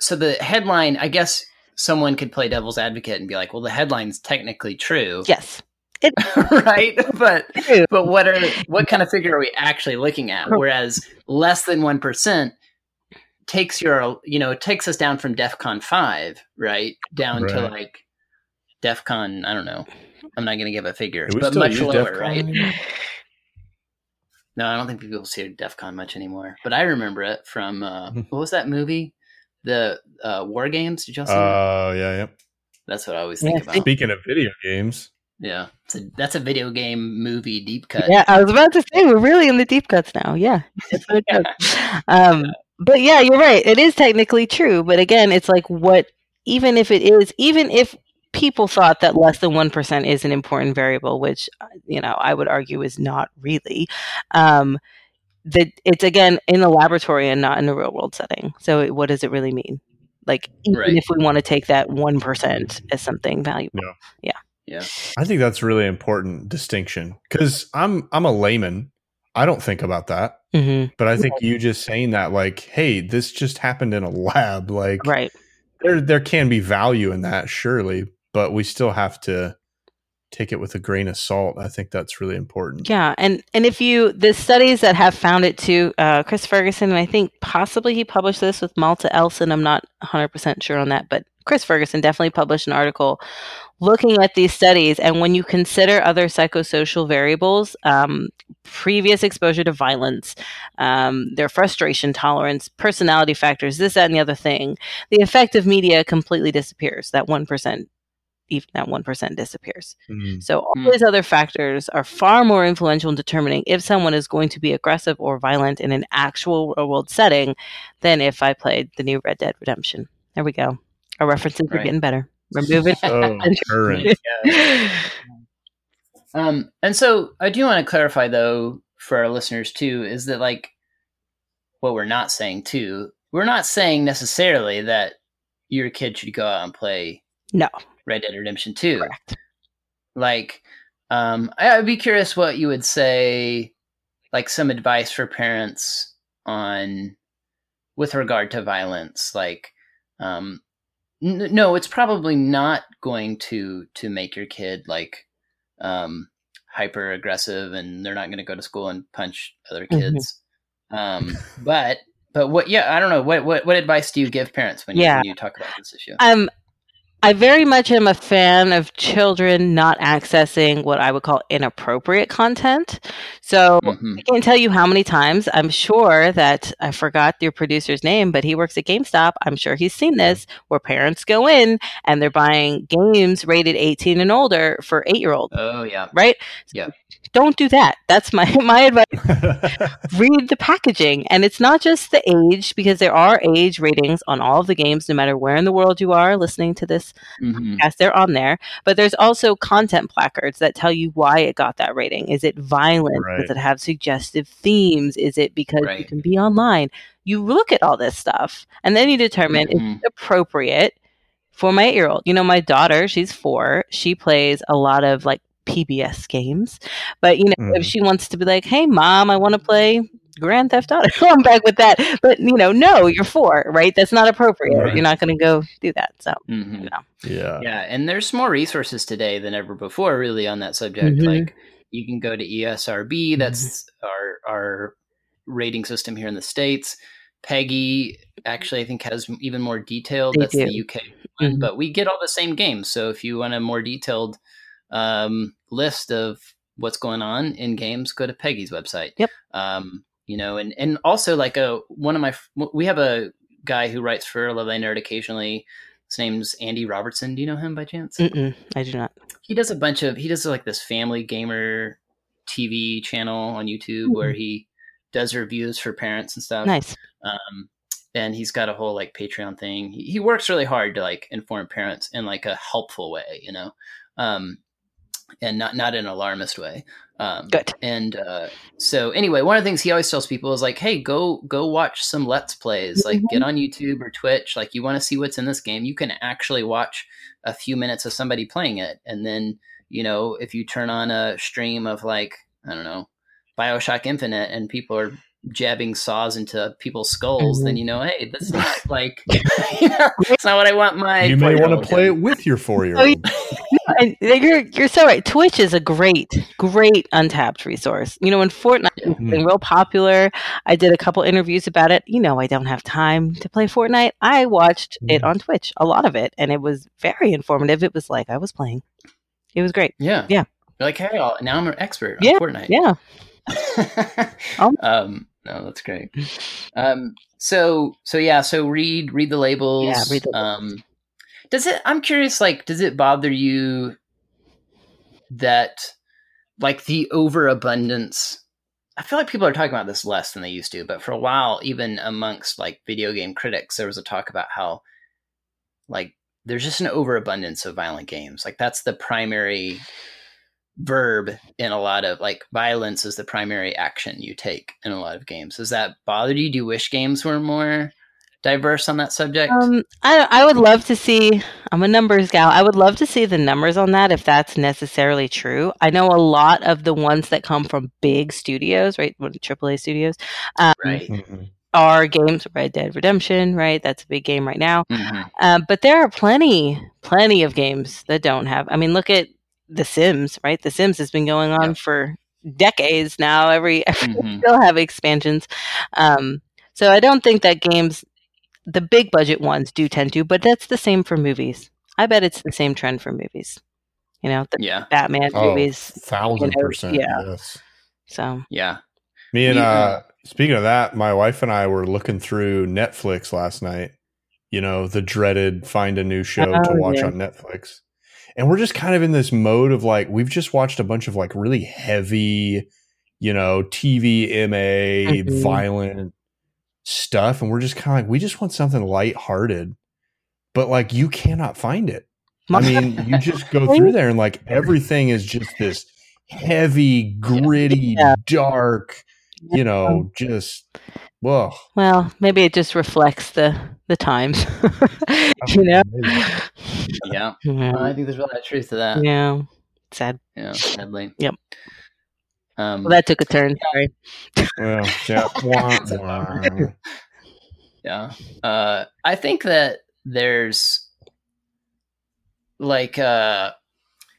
So the headline, I guess someone could play devil's advocate and be like, well, the headline's technically true. [LAUGHS] yes, [LAUGHS] right? [LAUGHS] But but what are what kind of figure are we actually looking at? Whereas less than one percent takes your you know it takes us down from DefCon five, right, down to Right. like DefCon. I don't know. I'm not going to give a figure, but much lower, DEF CON right? No, I don't think people see DefCon much anymore. But I remember it from uh, [LAUGHS] what was that movie? The uh, War Games. Did y'all see that? Uh, yeah, yeah. That's what I always Yeah, think about. Speaking of video games, Yeah, it's a, that's a video game movie deep cut. yeah. I was about to say we're really in the deep cuts now. Yeah, it's so [LAUGHS] true. um, but yeah, you're right. It is technically true, but again, it's like what even if it is, even if people thought that less than one percent is an important variable, which uh, you know I would argue is not really. Um, that it's again in the laboratory and not in a real world setting. So what does it really mean? Like even Right. if we want to take that one percent as something valuable. Yeah. Yeah. Yeah. I think that's really important distinction because I'm I'm a layman. I don't think about that, hmm but I think you just saying that, like, hey, this just happened in a lab, like, Right. there there can be value in that, surely, but we still have to take it with a grain of salt. I think that's really important. Yeah, and and if you the studies that have found it to uh, Chris Ferguson, and I think possibly he published this with Malte Elson. I'm not 100 percent sure on that, but Chris Ferguson definitely published an article looking at these studies. And when you consider other psychosocial variables, um, previous exposure to violence, um, their frustration tolerance, personality factors, this, that, and the other thing, the effect of media completely disappears. That one percent, even that one percent disappears. Mm. So all Hmm. these other factors are far more influential in determining if someone is going to be aggressive or violent in an actual real world setting than if I played the new Red Dead Redemption. There we go. Our references are getting better. Remove it. So current. [LAUGHS] Um, and so I do want to clarify though for our listeners too is that like what we're not saying too, we're not saying necessarily that your kid should go out and play no, Red Dead Redemption 2. correct. Like, um, I- I'd be curious what you would say, like some advice for parents on with regard to violence. Like, um, N- no, it's probably not going to to make your kid like um, hyper aggressive, and they're not going to go to school and punch other Mhm. kids. Um, but but what? Yeah, I don't know. What what what advice do you give parents when you, when you talk about this issue? Um, I very much am a fan of children not accessing what I would call inappropriate content. So Mhm. I can't tell you how many times I'm sure that I forgot your producer's name, but he works at GameStop. I'm sure he's seen this where parents go in and they're buying games rated 18 and older for eight year olds, Oh yeah, right? Yeah. Don't do that. That's my [LAUGHS] my advice [LAUGHS] read the packaging. And it's not just the age, because there are age ratings on all of the games, no matter where in the world you are listening to this hmm podcast, they're on there. But there's also content placards that tell you why it got that rating. Is it violent? Right. Does it have suggestive themes? Is it because you can be online? You look at all this stuff and then you determine is Mhm. it appropriate for my eight year old. You know, my daughter, she's four, she plays a lot of like PBS games. But you know, if Mhm. she wants to be like, "Hey, mom, I want to play Grand Theft Auto," [LAUGHS] I'm back with that. But you know, no, you're four, right? That's not appropriate. Right. You're not going to go do that. So Mhm. you know, yeah. Yeah, and there's more resources today than ever before, really, on that subject. Mhm. Like you can go to ESRB, Mm-hmm. that's our our rating system here in the states. PEGI actually, I think, has even more detailed. They that's the. UK one, Mhm. but we get all the same games. So if you want a more detailed um, list of what's going on in games, go to PEGI's website. Yep. Um, you know, and and also like a one of my we have a guy who writes for Love Thy Nerd occasionally. His name's Andy Robertson. Do you know him by chance? Mm-mm, I do not. He does a bunch of he does like this family gamer TV channel on YouTube Hmm. where he does reviews for parents and stuff. Nice. Um, and he's got a whole like Patreon thing. He, he works really hard to like inform parents in like a helpful way, you know, um, and not not in an alarmist way. Um, Good. And uh, so anyway, one of the things he always tells people is like, "Hey, go go watch some Let's Plays. Like, get on YouTube or Twitch. Like, you want to see what's in this game, you can actually watch a few minutes of somebody playing it, and then you know, if you turn on a stream of like I don't know, Bioshock Infinite, and people are jabbing saws into people's skulls, Mhm. then you know, hey, that's not [LAUGHS] like [LAUGHS] you know, it's not what I want my. you may want to play it with your four [LAUGHS] year Oh, old. and you're you're so right. Twitch is a great, great untapped resource. You know, when Fortnite has been real popular, I did a couple interviews about it. You know, I don't have time to play Fortnite. I watched it Mhm. on Twitch, a lot of it, and it was very informative. It was like I was playing. It was great. Yeah, Yeah. You're like, hey, I'll, now I'm an expert on Yeah, Fortnite. Yeah. [LAUGHS] Oh. um, no, that's great. Um, so so yeah, so read read the labels. Yeah, read the Um, does it? I'm curious. Like, does it bother you that like the overabundance? I feel like people are talking about this less than they used to, but for a while, even amongst like video game critics, there was a talk about how like there's just an overabundance of violent games. Like that's the primary verb in a lot of like violence is the primary action you take in a lot of games. Does that bother you? Do you wish games were more diverse on that subject? Um, I I would love to see. I'm a numbers gal. I would love to see the numbers on that if that's necessarily true. I know a lot of the ones that come from big studios, right? what, AAA studios, um, right. Mhm. are games. Red Dead Redemption, right? That's a big game right now. Mhm. Um, but there are plenty, plenty of games that don't have. I mean, look at The Sims, right? The Sims has been going on Yeah. for decades now. Every, [LAUGHS] every Mhm. still have expansions. Um, so I don't think that games, the big budget ones, do tend to. But that's the same for movies. I bet it's the same trend for movies. You know, the Yeah. Batman Oh, movies. thousand you know, percent. yeah. Yes. So Yeah. Me and We, uh, speaking of that, my wife and I were looking through Netflix last night. You know, the dreaded find a new show to Oh, watch yeah. on Netflix. And we're just kind of in this mode of like we've just watched a bunch of like really heavy, you know, TV MA Mhm. violent stuff and we're just kind of like we just want something lighthearted. But like you cannot find it. I mean, you [LAUGHS] just go through there and like everything is just this heavy, gritty, [LAUGHS] Yeah. dark, you know, just whoa. well, maybe it just reflects the the times. [LAUGHS] you know. Yeah. [LAUGHS] Yeah. Uh, I think there's a lot of truth to that. yeah. Sad. Yeah. Sadly. Yep. Um, Well, that took a turn. Sorry. Well, [LAUGHS] yeah. Wah, wah. yeah. Uh, I think that there's like uh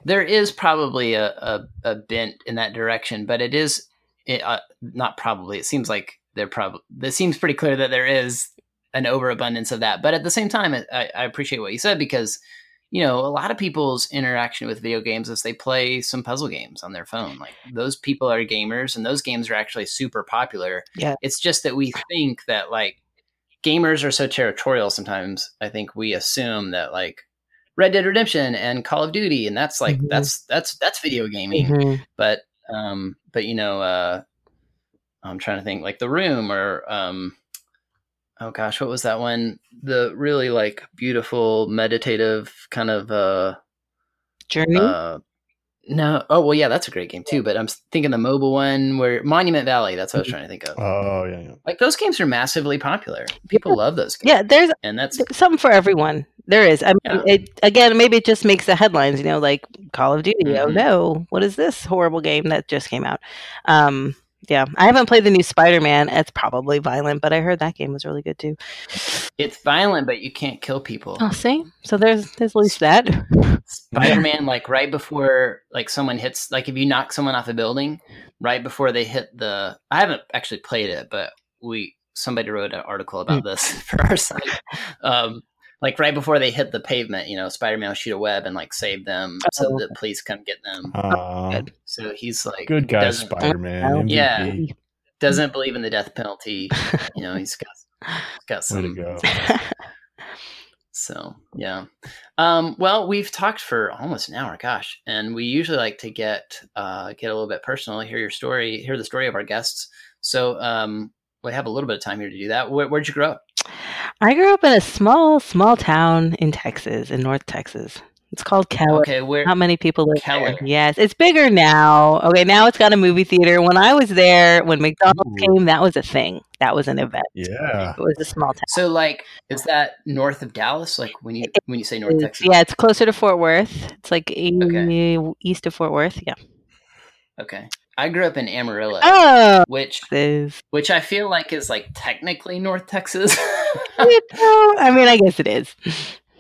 there is probably a, a, a bent in that direction, but it is it, uh, not probably. It seems like there probably it seems pretty clear that there is an overabundance of that. But at the same time, I, I appreciate what you said because you know a lot of people's interaction with video games is they play some puzzle games on their phone. Like those people are gamers, and those games are actually super popular. Yeah. it's just that we think that like gamers are so territorial. Sometimes I think we assume that like Red Dead Redemption and Call of Duty, and that's like Mhm. that's that's that's video gaming. Mhm. But um, but you know, uh, I'm trying to think like the room or um, oh gosh, what was that one? The really like beautiful meditative kind of uh, Journey. uh no oh well yeah that's a great game too but i'm thinking the mobile one where monument valley that's what i was trying to think of Oh yeah, yeah. like those games are massively popular people love those games yeah, there's and that's something for everyone. There is. I mean, Yeah. it again. Maybe it just makes the headlines. You know, like Call of Duty. Oh Mhm. no, what is this horrible game that just came out? Um, yeah, I haven't played the new Spider Man. It's probably violent, but I heard that game was really good too. it's violent but you can't kill people Oh, see, so there's there's at least that. Spider-Man, like right before like someone hits, like if you knock someone off a building, right before they hit the. I haven't actually played it, but we somebody wrote an article about this [LAUGHS] for our site. Um, like right before they hit the pavement, you know, Spider-Man will shoot a web and like save them, so Oh. the police come get them. Uh, So he's like good guy, Spider Man. Yeah. doesn't believe in the death penalty. You know, he's got he's got Way some. to go. [LAUGHS] So yeah. Um, well, we've talked for almost an hour, gosh, and we usually like to get uh, get a little bit personal, hear your story, hear the story of our guests. So um, we have a little bit of time here to do that. Where, where'd you grow up? I grew up in a small, small town in Texas, in North Texas. It's called Keller. Okay, where? How many people live Keller. there. Yes, it's bigger now. Okay, now it's got a movie theater. When I was there, when McDonald's Ooh. came, that was a thing. That was an event. Yeah. It was a small town. So like, is that north of Dallas? Like when you when you say North Texas? yeah, it's closer to Fort Worth. It's like e- Okay. east of Fort Worth. Yeah. Okay. I grew up in Amarillo, Oh, which this. which I feel like is like technically North Texas. [LAUGHS] [LAUGHS] I mean, I guess it is.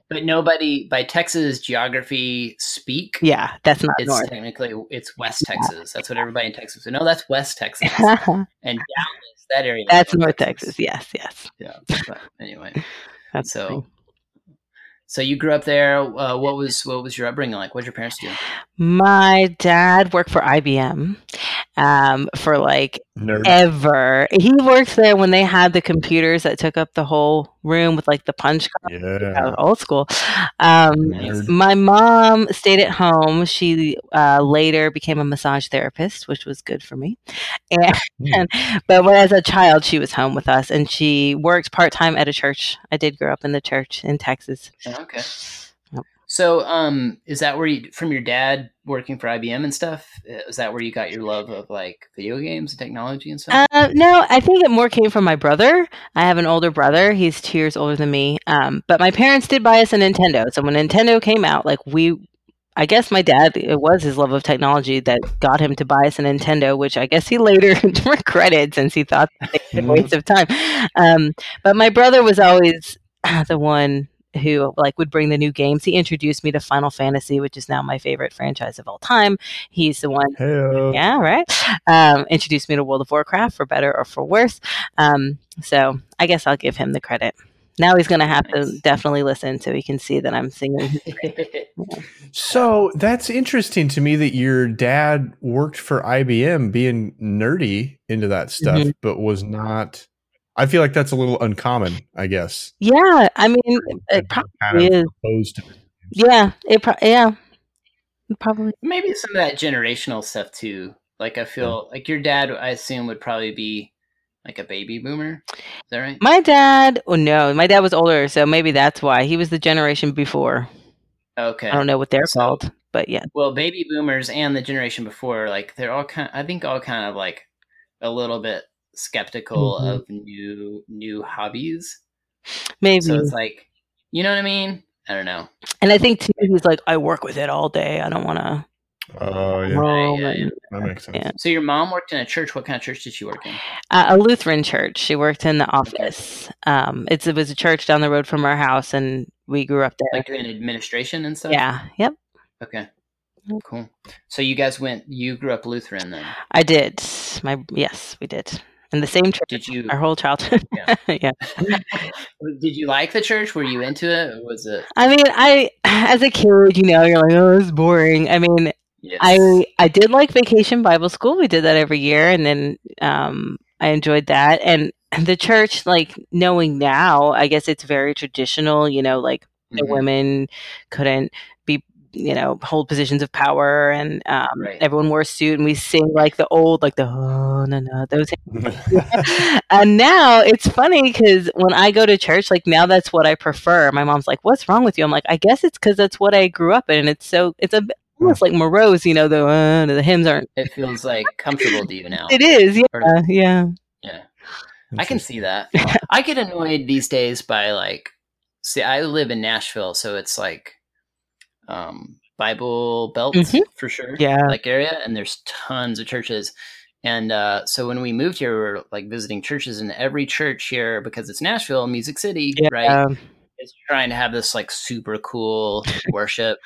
but nobody by Texas geography speak. Yeah, that's not It's north. technically it's West Texas. That's what everybody in Texas would know. That's West Texas [LAUGHS] and Dallas. That area. that's North Texas. Yes, yes. Yeah. But anyway, That's so funny. So you grew up there. Uh, what was what was your upbringing like? What did your parents do? My dad worked for IBM um, for like Nerd. ever. He worked there when they had the computers that took up the whole room with like the punch card. Yeah. Old school. Um, my mom stayed at home. She uh, later became a massage therapist, which was good for me. And, Hmm. [LAUGHS] but when, as a child, she was home with us, and she worked part time at a church. I did grow up in the church in Texas. Okay. Yep. So, um, is that where you from your dad working for IBM and stuff? Uh, Is that where you got your love of like video games and technology and stuff? Uh, no, I think it more came from my brother. I have an older brother. He's two years older than me. Um, but my parents did buy us a Nintendo. So when Nintendo came out, like we, I guess my dad, it was his love of technology that got him to buy us a Nintendo, which I guess he later [LAUGHS] regretted since he thought it was a waste of time. Um, but my brother was always [CLEARS THROAT] the one who like would bring the new games. He introduced me to Final Fantasy, which is now my favorite franchise of all time. He's the one Hey. yeah, right. Um, introduced me to World of Warcraft for better or for worse. Um, so I guess I'll give him the credit. Now he's going to have to definitely listen so he can see that I'm singing. [LAUGHS] So that's interesting to me that your dad worked for IBM, being nerdy into that stuff, Mhm. but was not. I feel like that's a little uncommon. I guess. Yeah, I mean, it Kind probably of is. opposed to Yeah, it pro- yeah, probably. Maybe some of that generational stuff too. Like I feel like your dad, I assume, would probably be like a baby boomer. Is that right? My dad, oh no, my dad was older, so maybe that's why he was the generation before. Okay. I don't know what they're So- called, but yeah, Well, baby boomers and the generation before, like they're all kind. I think all kind of like a little bit skeptical Mhm. of new new hobbies. maybe. So it's like, you know what I mean? I don't know. and I think too, he's like, I work with it all day. I don't want to. Oh yeah, Rome yeah, yeah. that makes sense. Yeah. So your mom worked in a church. What kind of church did she work in? uh, a Lutheran church. She worked in the office. Um, it's it was a church down the road from our house, and we grew up there. Like doing administration and stuff. yeah, yep, Okay. Cool. So you guys went. You grew up Lutheran then. I did. My yes, we did in the same church Did you? our whole childhood. Yeah. [LAUGHS] yeah. [LAUGHS] Did you like the church? Were you into it? Was it? I mean, I [SIGHS] as a kid, you know, you're like, oh, it's boring. I mean, Yes. I I did like Vacation Bible School. We did that every year, and then um, I enjoyed that. And [CLEARS THROAT] the church, like knowing now, I guess it's very traditional. You know, like the Mhm. women couldn't you know, hold positions of power, and um, Right. everyone wore a suit, and we sing like the old, like the oh no no those. [LAUGHS] and now it's funny because when I go to church, like now that's what I prefer. My mom's like, "What's wrong with you?" I'm like, "I guess it's because that's what I grew up in. and It's so it's a bit- almost like morose, you know. The uh, the hymns aren't. It feels like comfortable to you now. It is, yeah, Or- yeah. Yeah. I can see that. [LAUGHS] I get annoyed these days by like see I live in Nashville, so it's like um Bible Belt Mhm. for sure. Yeah. Like area and there's tons of churches. And uh, so when we moved here, we were like visiting churches, and every church here, because it's Nashville, Music City, Yeah. right, is trying to have this like super cool worship,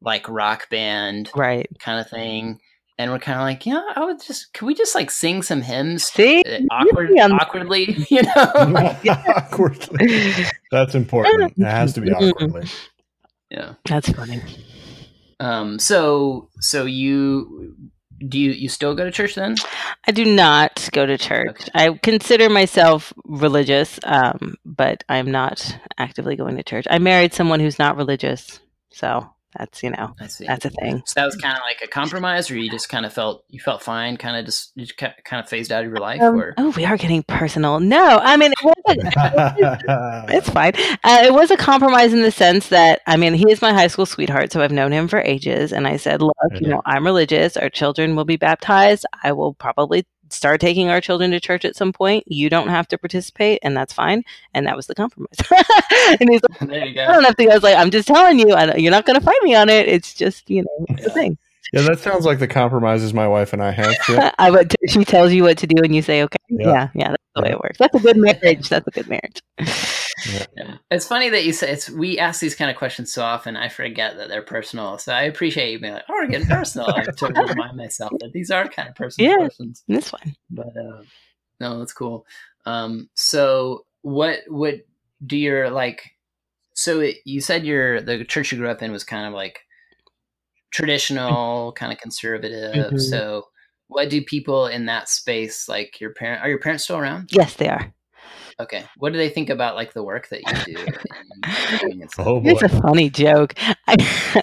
like rock band Right. kind of thing. And we're kind of like, yeah, I would just, can we just like sing some hymns See, uh, awkward, Yeah. awkwardly, [LAUGHS] [LAUGHS] you know? [LAUGHS] awkwardly. That's important. It has to be awkwardly. Yeah. that's funny. Um. So, so you do you you still go to church then? I do not go to church. I consider myself religious, um, but I'm not actively going to church. I married someone who's not religious, so that's you know that's a thing. so that was kind of like a compromise, or you just kind of felt you felt fine, kind of just you just kind of phased out of your life, Um, or oh, we are getting personal. No, I mean, it was a, it's fine. Uh, it was a compromise in the sense that, I mean, he is my high school sweetheart, so I've known him for ages. And I said, look, you Mhm. know, I'm religious. Our children will be baptized. I will probably start taking our children to church at some point. You don't have to participate, and that's fine. And that was the compromise. [LAUGHS] and he's like, there you I don't have to. I was like, I'm just telling you, I, you're not going to fight me on it. It's just, you know, it's a Yeah. thing. yeah, that sounds like the compromises my wife and I have. Too. [LAUGHS] I would, she tells you what to do, and you say, okay. Yeah. Yeah, yeah, that's the way it works. That's a good marriage. That's a good marriage. Yeah. It's funny that you say it's. We ask these kind of questions so often, I forget that they're personal. So I appreciate you being like, "Oh, we're getting personal." I [LAUGHS] have to remind myself that these are kind of personal Yeah. questions. It's fine. But uh, no, that's cool. Um, so what what do your like? So it, you said your the church you grew up in was kind of like traditional, kind of conservative. Mhm. So what do people in that space like your parent? Are your parents still around? Yes, they are. Okay. What do they think about like the work that you do? and doing and stuff? Oh boy. It's a funny joke. I,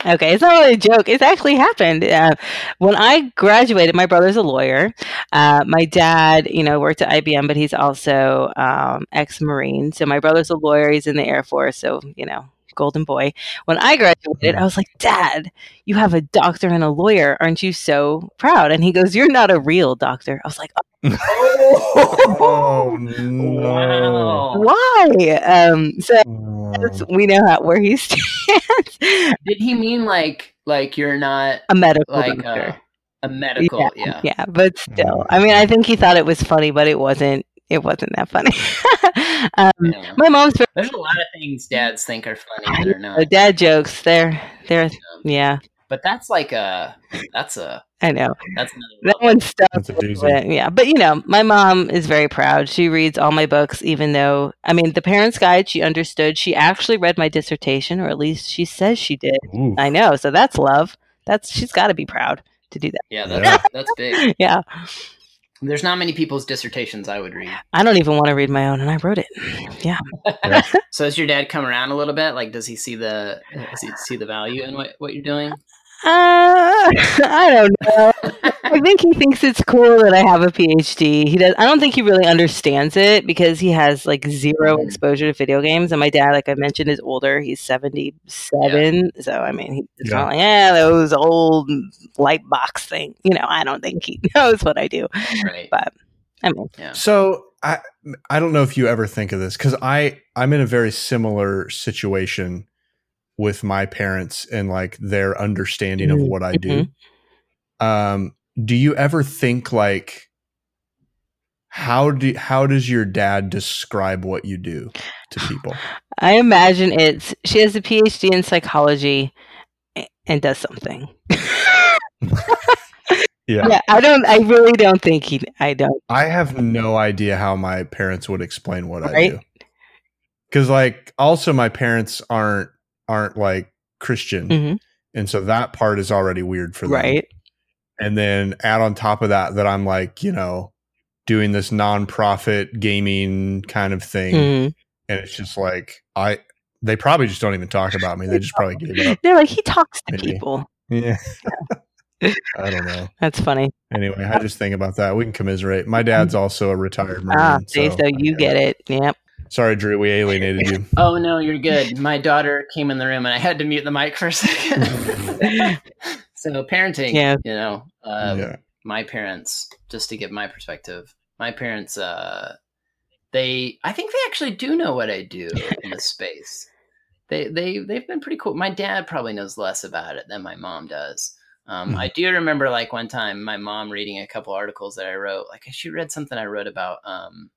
[LAUGHS] okay, it's not really a joke. It's actually happened. Uh, when I graduated, my brother's a lawyer. Uh, my dad, you know, worked at IBM, but he's also um, ex-marine. So my brother's a lawyer. He's in the Air Force. So you know, golden boy. When I graduated, I was like, Dad, you have a doctor and a lawyer. Aren't you so proud? And he goes, You're not a real doctor. I was like, oh [LAUGHS] no! [LAUGHS] Why? Um, so Oh. that's- we know how where he [LAUGHS] stands. Did he mean like like you're not a medical like doctor. a, a medical? Yeah. yeah, but still, I mean, I think he thought it was funny, but it wasn't. It wasn't that funny. [LAUGHS] um, Yeah. my mom's very There's a lot of things dads think are funny that are not. dad jokes. They're they're yeah. But that's like a that's a I know that's another that level. one stuck. That's a a little doozy. bit, Yeah, but you know, my mom is very proud. She reads all my books, even though I mean, the Parents Guide. She understood. She actually read my dissertation, or at least she says she did. Ooh. I know, so that's love. That's she's got to be proud to do that. Yeah, that's Yeah. that's big. [LAUGHS] Yeah, There's not many people's dissertations I would read. I don't even want to read my own, and I wrote it. [LAUGHS] Yeah. So has your dad come around a little bit? Like, does he see the uh, does he see the value in what, what you're doing? Uh, [LAUGHS] I don't know. I think he thinks it's cool that I have a PhD. He does. I don't think he really understands it because he has like zero Mhm. exposure to video games. And my dad, like I mentioned, is older. He's seventy seven. So I mean, he, it's Yeah. not like yeah, those old light box thing. You know, I don't think he [LAUGHS] knows what I do. Right. But I mean, So I I don't know if you ever think of this because I I'm in a very similar situation with my parents and like their understanding of Mhm. what I do. um, do you ever think like how do how does your dad describe what you do to people? I imagine it's she has a PhD in psychology and does something. [LAUGHS] Yeah. Yeah, I don't. I really don't think he. I don't. I have no idea how my parents would explain what I do. Cuz like also my parents aren't aren't like Christian. Mhm. And so that part is already weird for them. Right. And then add on top of that that I'm like, you know, doing this nonprofit gaming kind of thing Mhm. and it's just like I they probably just don't even talk about me. They just probably gave up. [LAUGHS] They're like he talks to Maybe. people. Yeah. [LAUGHS] I don't know. That's funny. Anyway, I just think about that. We can commiserate. My dad's also a retired Marine. ah, see, so you get it. Yep. Sorry, Drew, we alienated you. [LAUGHS] Oh no, you're good. My daughter came in the room and I had to mute the mic for a second. [LAUGHS] so parenting, Yeah. you know, uh, yeah. my parents, just to give my perspective, my parents, uh, they, I think they actually do know what I do in this space. They, they, they've been pretty cool. My dad probably knows less about it than my mom does. Um, Mhm. I do remember like one time my mom reading a couple articles that I wrote. Like she read something I wrote about, um,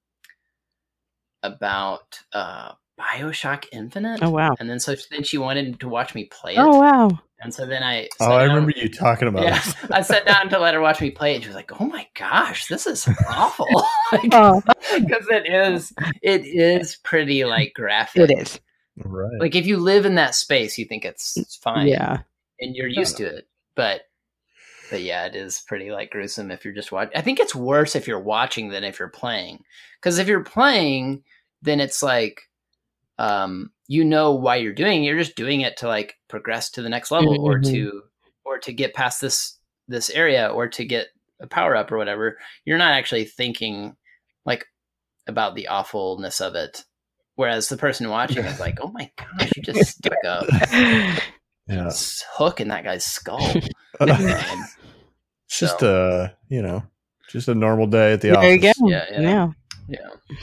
about uh, Bioshock Infinite. Oh wow. And then so then she wanted to watch me play it. Oh wow. And so then I Oh, sat I down- remember you talking about yeah, it. [LAUGHS] I sat down to let her watch me play it. And she was like, "Oh my gosh, this is awful!" [LAUGHS] [LAUGHS] Oh, Because it is, it is pretty like graphic. it is. Right. Like if you live in that space, you think it's, it's fine, Yeah. and you're used to it. But, but yeah, it is pretty like gruesome if you're just watching. I think it's worse if you're watching than if you're playing. Because if you're playing, then it's like, um, you know why you're doing. it. You're just doing it to like progress to the next level, or Mhm. to, or to get past this this area, or to get a power up or whatever. You're not actually thinking like about the awfulness of it. Whereas the person watching is like, "Oh my gosh, you just [LAUGHS] stuck a yeah. hook in that guy's skull." [LAUGHS] it's Um, just a, you know, just a normal day at the there you office. go. Yeah, yeah. yeah. yeah.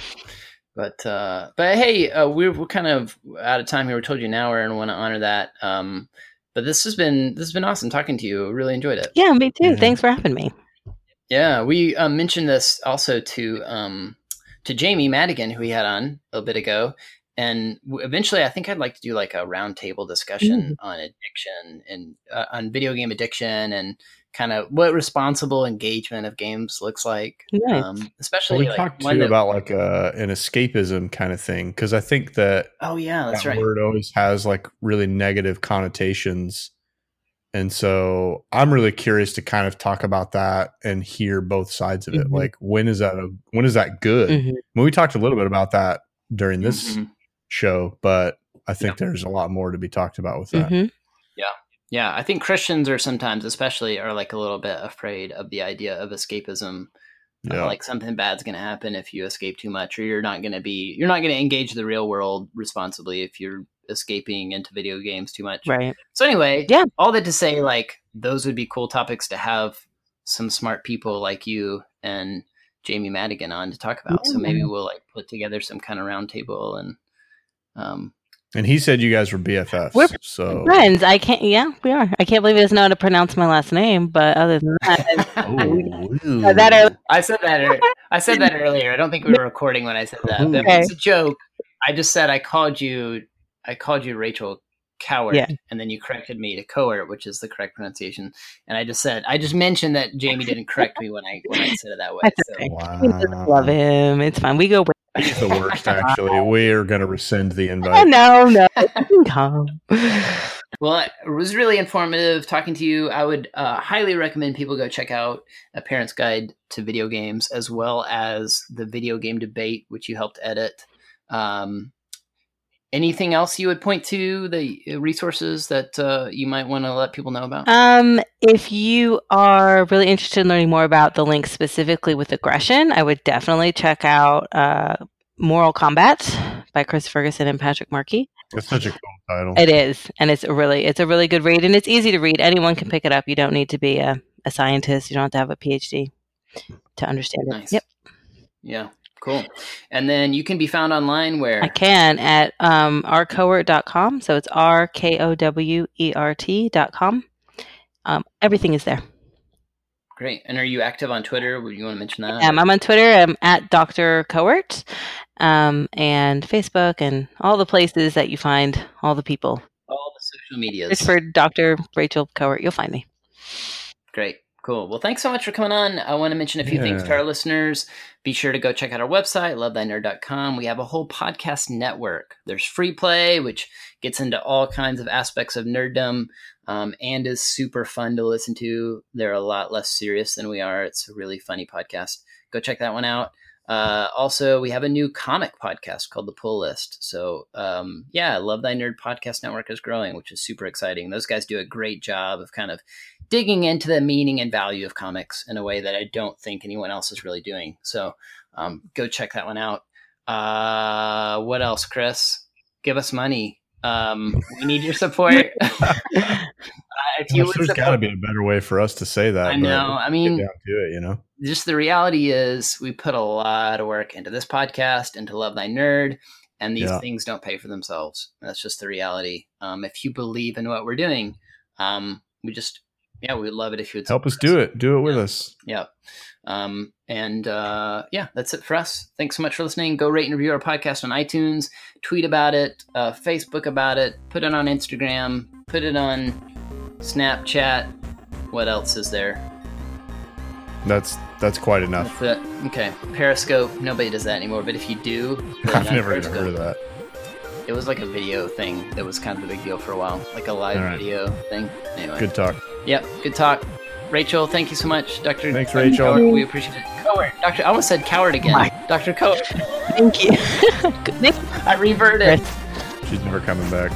But uh, but hey, uh, we're we're kind of out of time here. We told you an hour, and want to honor that. Um, but this has been this has been awesome talking to you. Really enjoyed it. Yeah, me too. Yeah. Thanks for having me. Yeah, we um, mentioned this also to um, to Jamie Madigan, who we had on a bit ago, and eventually, I think I'd like to do like a roundtable discussion on addiction and uh, on video game addiction and kind of what responsible engagement of games looks like. Nice. Um, Well, especially we like talked too that- about like a, an escapism kind of thing because I think that oh yeah, that's that right. word always has like really negative connotations. And so I'm really curious to kind of talk about that and hear both sides of it. Mhm. Like when is that a, when is that good? Mhm. I mean, we talked a little bit about that during this Mhm. show, but I think there's a lot more to be talked about with that. Yeah, I think Christians are sometimes, especially, are like a little bit afraid of the idea of escapism. Uh, Yeah. like something bad's going to happen if you escape too much, or you're not going to be, you're not going to engage the real world responsibly if you're escaping into video games too much. Right. So anyway, Yeah. all that to say, like those would be cool topics to have some smart people like you and Jamie Madigan on to talk about. So maybe we'll like put together some kind of roundtable and um, and he said you guys were BFFs. We're so Friends, I can't. Yeah, we are. I can't believe he doesn't know how to pronounce my last name. But other than that, [LAUGHS] Ooh. Uh, that are- I said that. ear- I said that [LAUGHS] earlier. I don't think we were recording when I said that. But Okay. It's a joke. I just said I called you. I called you Rachel Coward, Yeah. and then you corrected me to Kowert, which is the correct pronunciation. And I just said I just mentioned that Jamie didn't correct me when I when I said it that way. That's So. okay. Wow. love him. It's fine. We go. With- He's the worst, actually. [LAUGHS] We're going to rescind the oh, invite. no, no, [LAUGHS] you come. Well, it was really informative talking to you. I would uh, highly recommend people go check out A Parent's Guide to Video Games, as well as the video game debate, which you helped edit. Um, anything else you would point to, the resources that uh, you might want to let people know about? Um, if you are really interested in learning more about the link specifically with aggression, I would definitely check out uh, Moral Combat by Chris Ferguson and Patrick Markey. That's such a cool title. It is, and it's a really it's a really good read, and it's easy to read. Anyone can pick it up. You don't need to be a, a scientist. You don't have to have a PhD to understand it. Yep, Yeah, cool. And then you can be found online where? I can at um, rcowert.com. So it's r k o w e r t dot com. Um, everything is there. Great. And are you active on Twitter? Would you want to mention that? Um, I'm on Twitter. I'm at Dr. Kowert, um, and Facebook, and all the places that you find all the people. All the social medias. Search for Dr. Rachel Kowert. You'll find me. Great. Cool. Well, thanks so much for coming on. I want to mention a few things to our listeners. Be sure to go check out our website, lovethynerd.com. We have a whole podcast network. There's Free Play, which gets into all kinds of aspects of nerddom um, and is super fun to listen to. They're a lot less serious than we are. It's a really funny podcast. Go check that one out. Uh, also, we have a new comic podcast called The Pull List. So, um, yeah, Love Thy Nerd podcast network is growing, which is super exciting. Those guys do a great job of kind of digging into the meaning and value of comics in a way that I don't think anyone else is really doing. So, um, go check that one out. Uh, what else, Chris? Give us money. Um, we need your support. [LAUGHS] uh, if you Gosh, there's got to be a better way for us to say that. I know. I mean, down to it, you know. just the reality is we put a lot of work into this podcast into love thy nerd and these Yeah. things don't pay for themselves that's just the reality um, if you believe in what we're doing um, we just yeah we'd love it if you would Help us do it. Do it with us. yeah um, and uh, yeah that's it for us thanks so much for listening go rate and review our podcast on itunes tweet about it uh, facebook about it put it on instagram put it on snapchat what else is there That's that's quite enough. That's it. Okay. Periscope. Nobody does that anymore. But if you do, [LAUGHS] I've never even heard of that. It was like a video thing that was kind of a big deal for a while, like a live right. video thing. Anyway. Good talk. Yep. Good talk. Rachel, thank you so much, Doctor. Thanks, Dr. Rachel. Coward. We appreciate it. Coward, Doctor. I almost said coward again. My- Doctor Coward. Thank you. [LAUGHS] I reverted. She's never coming back.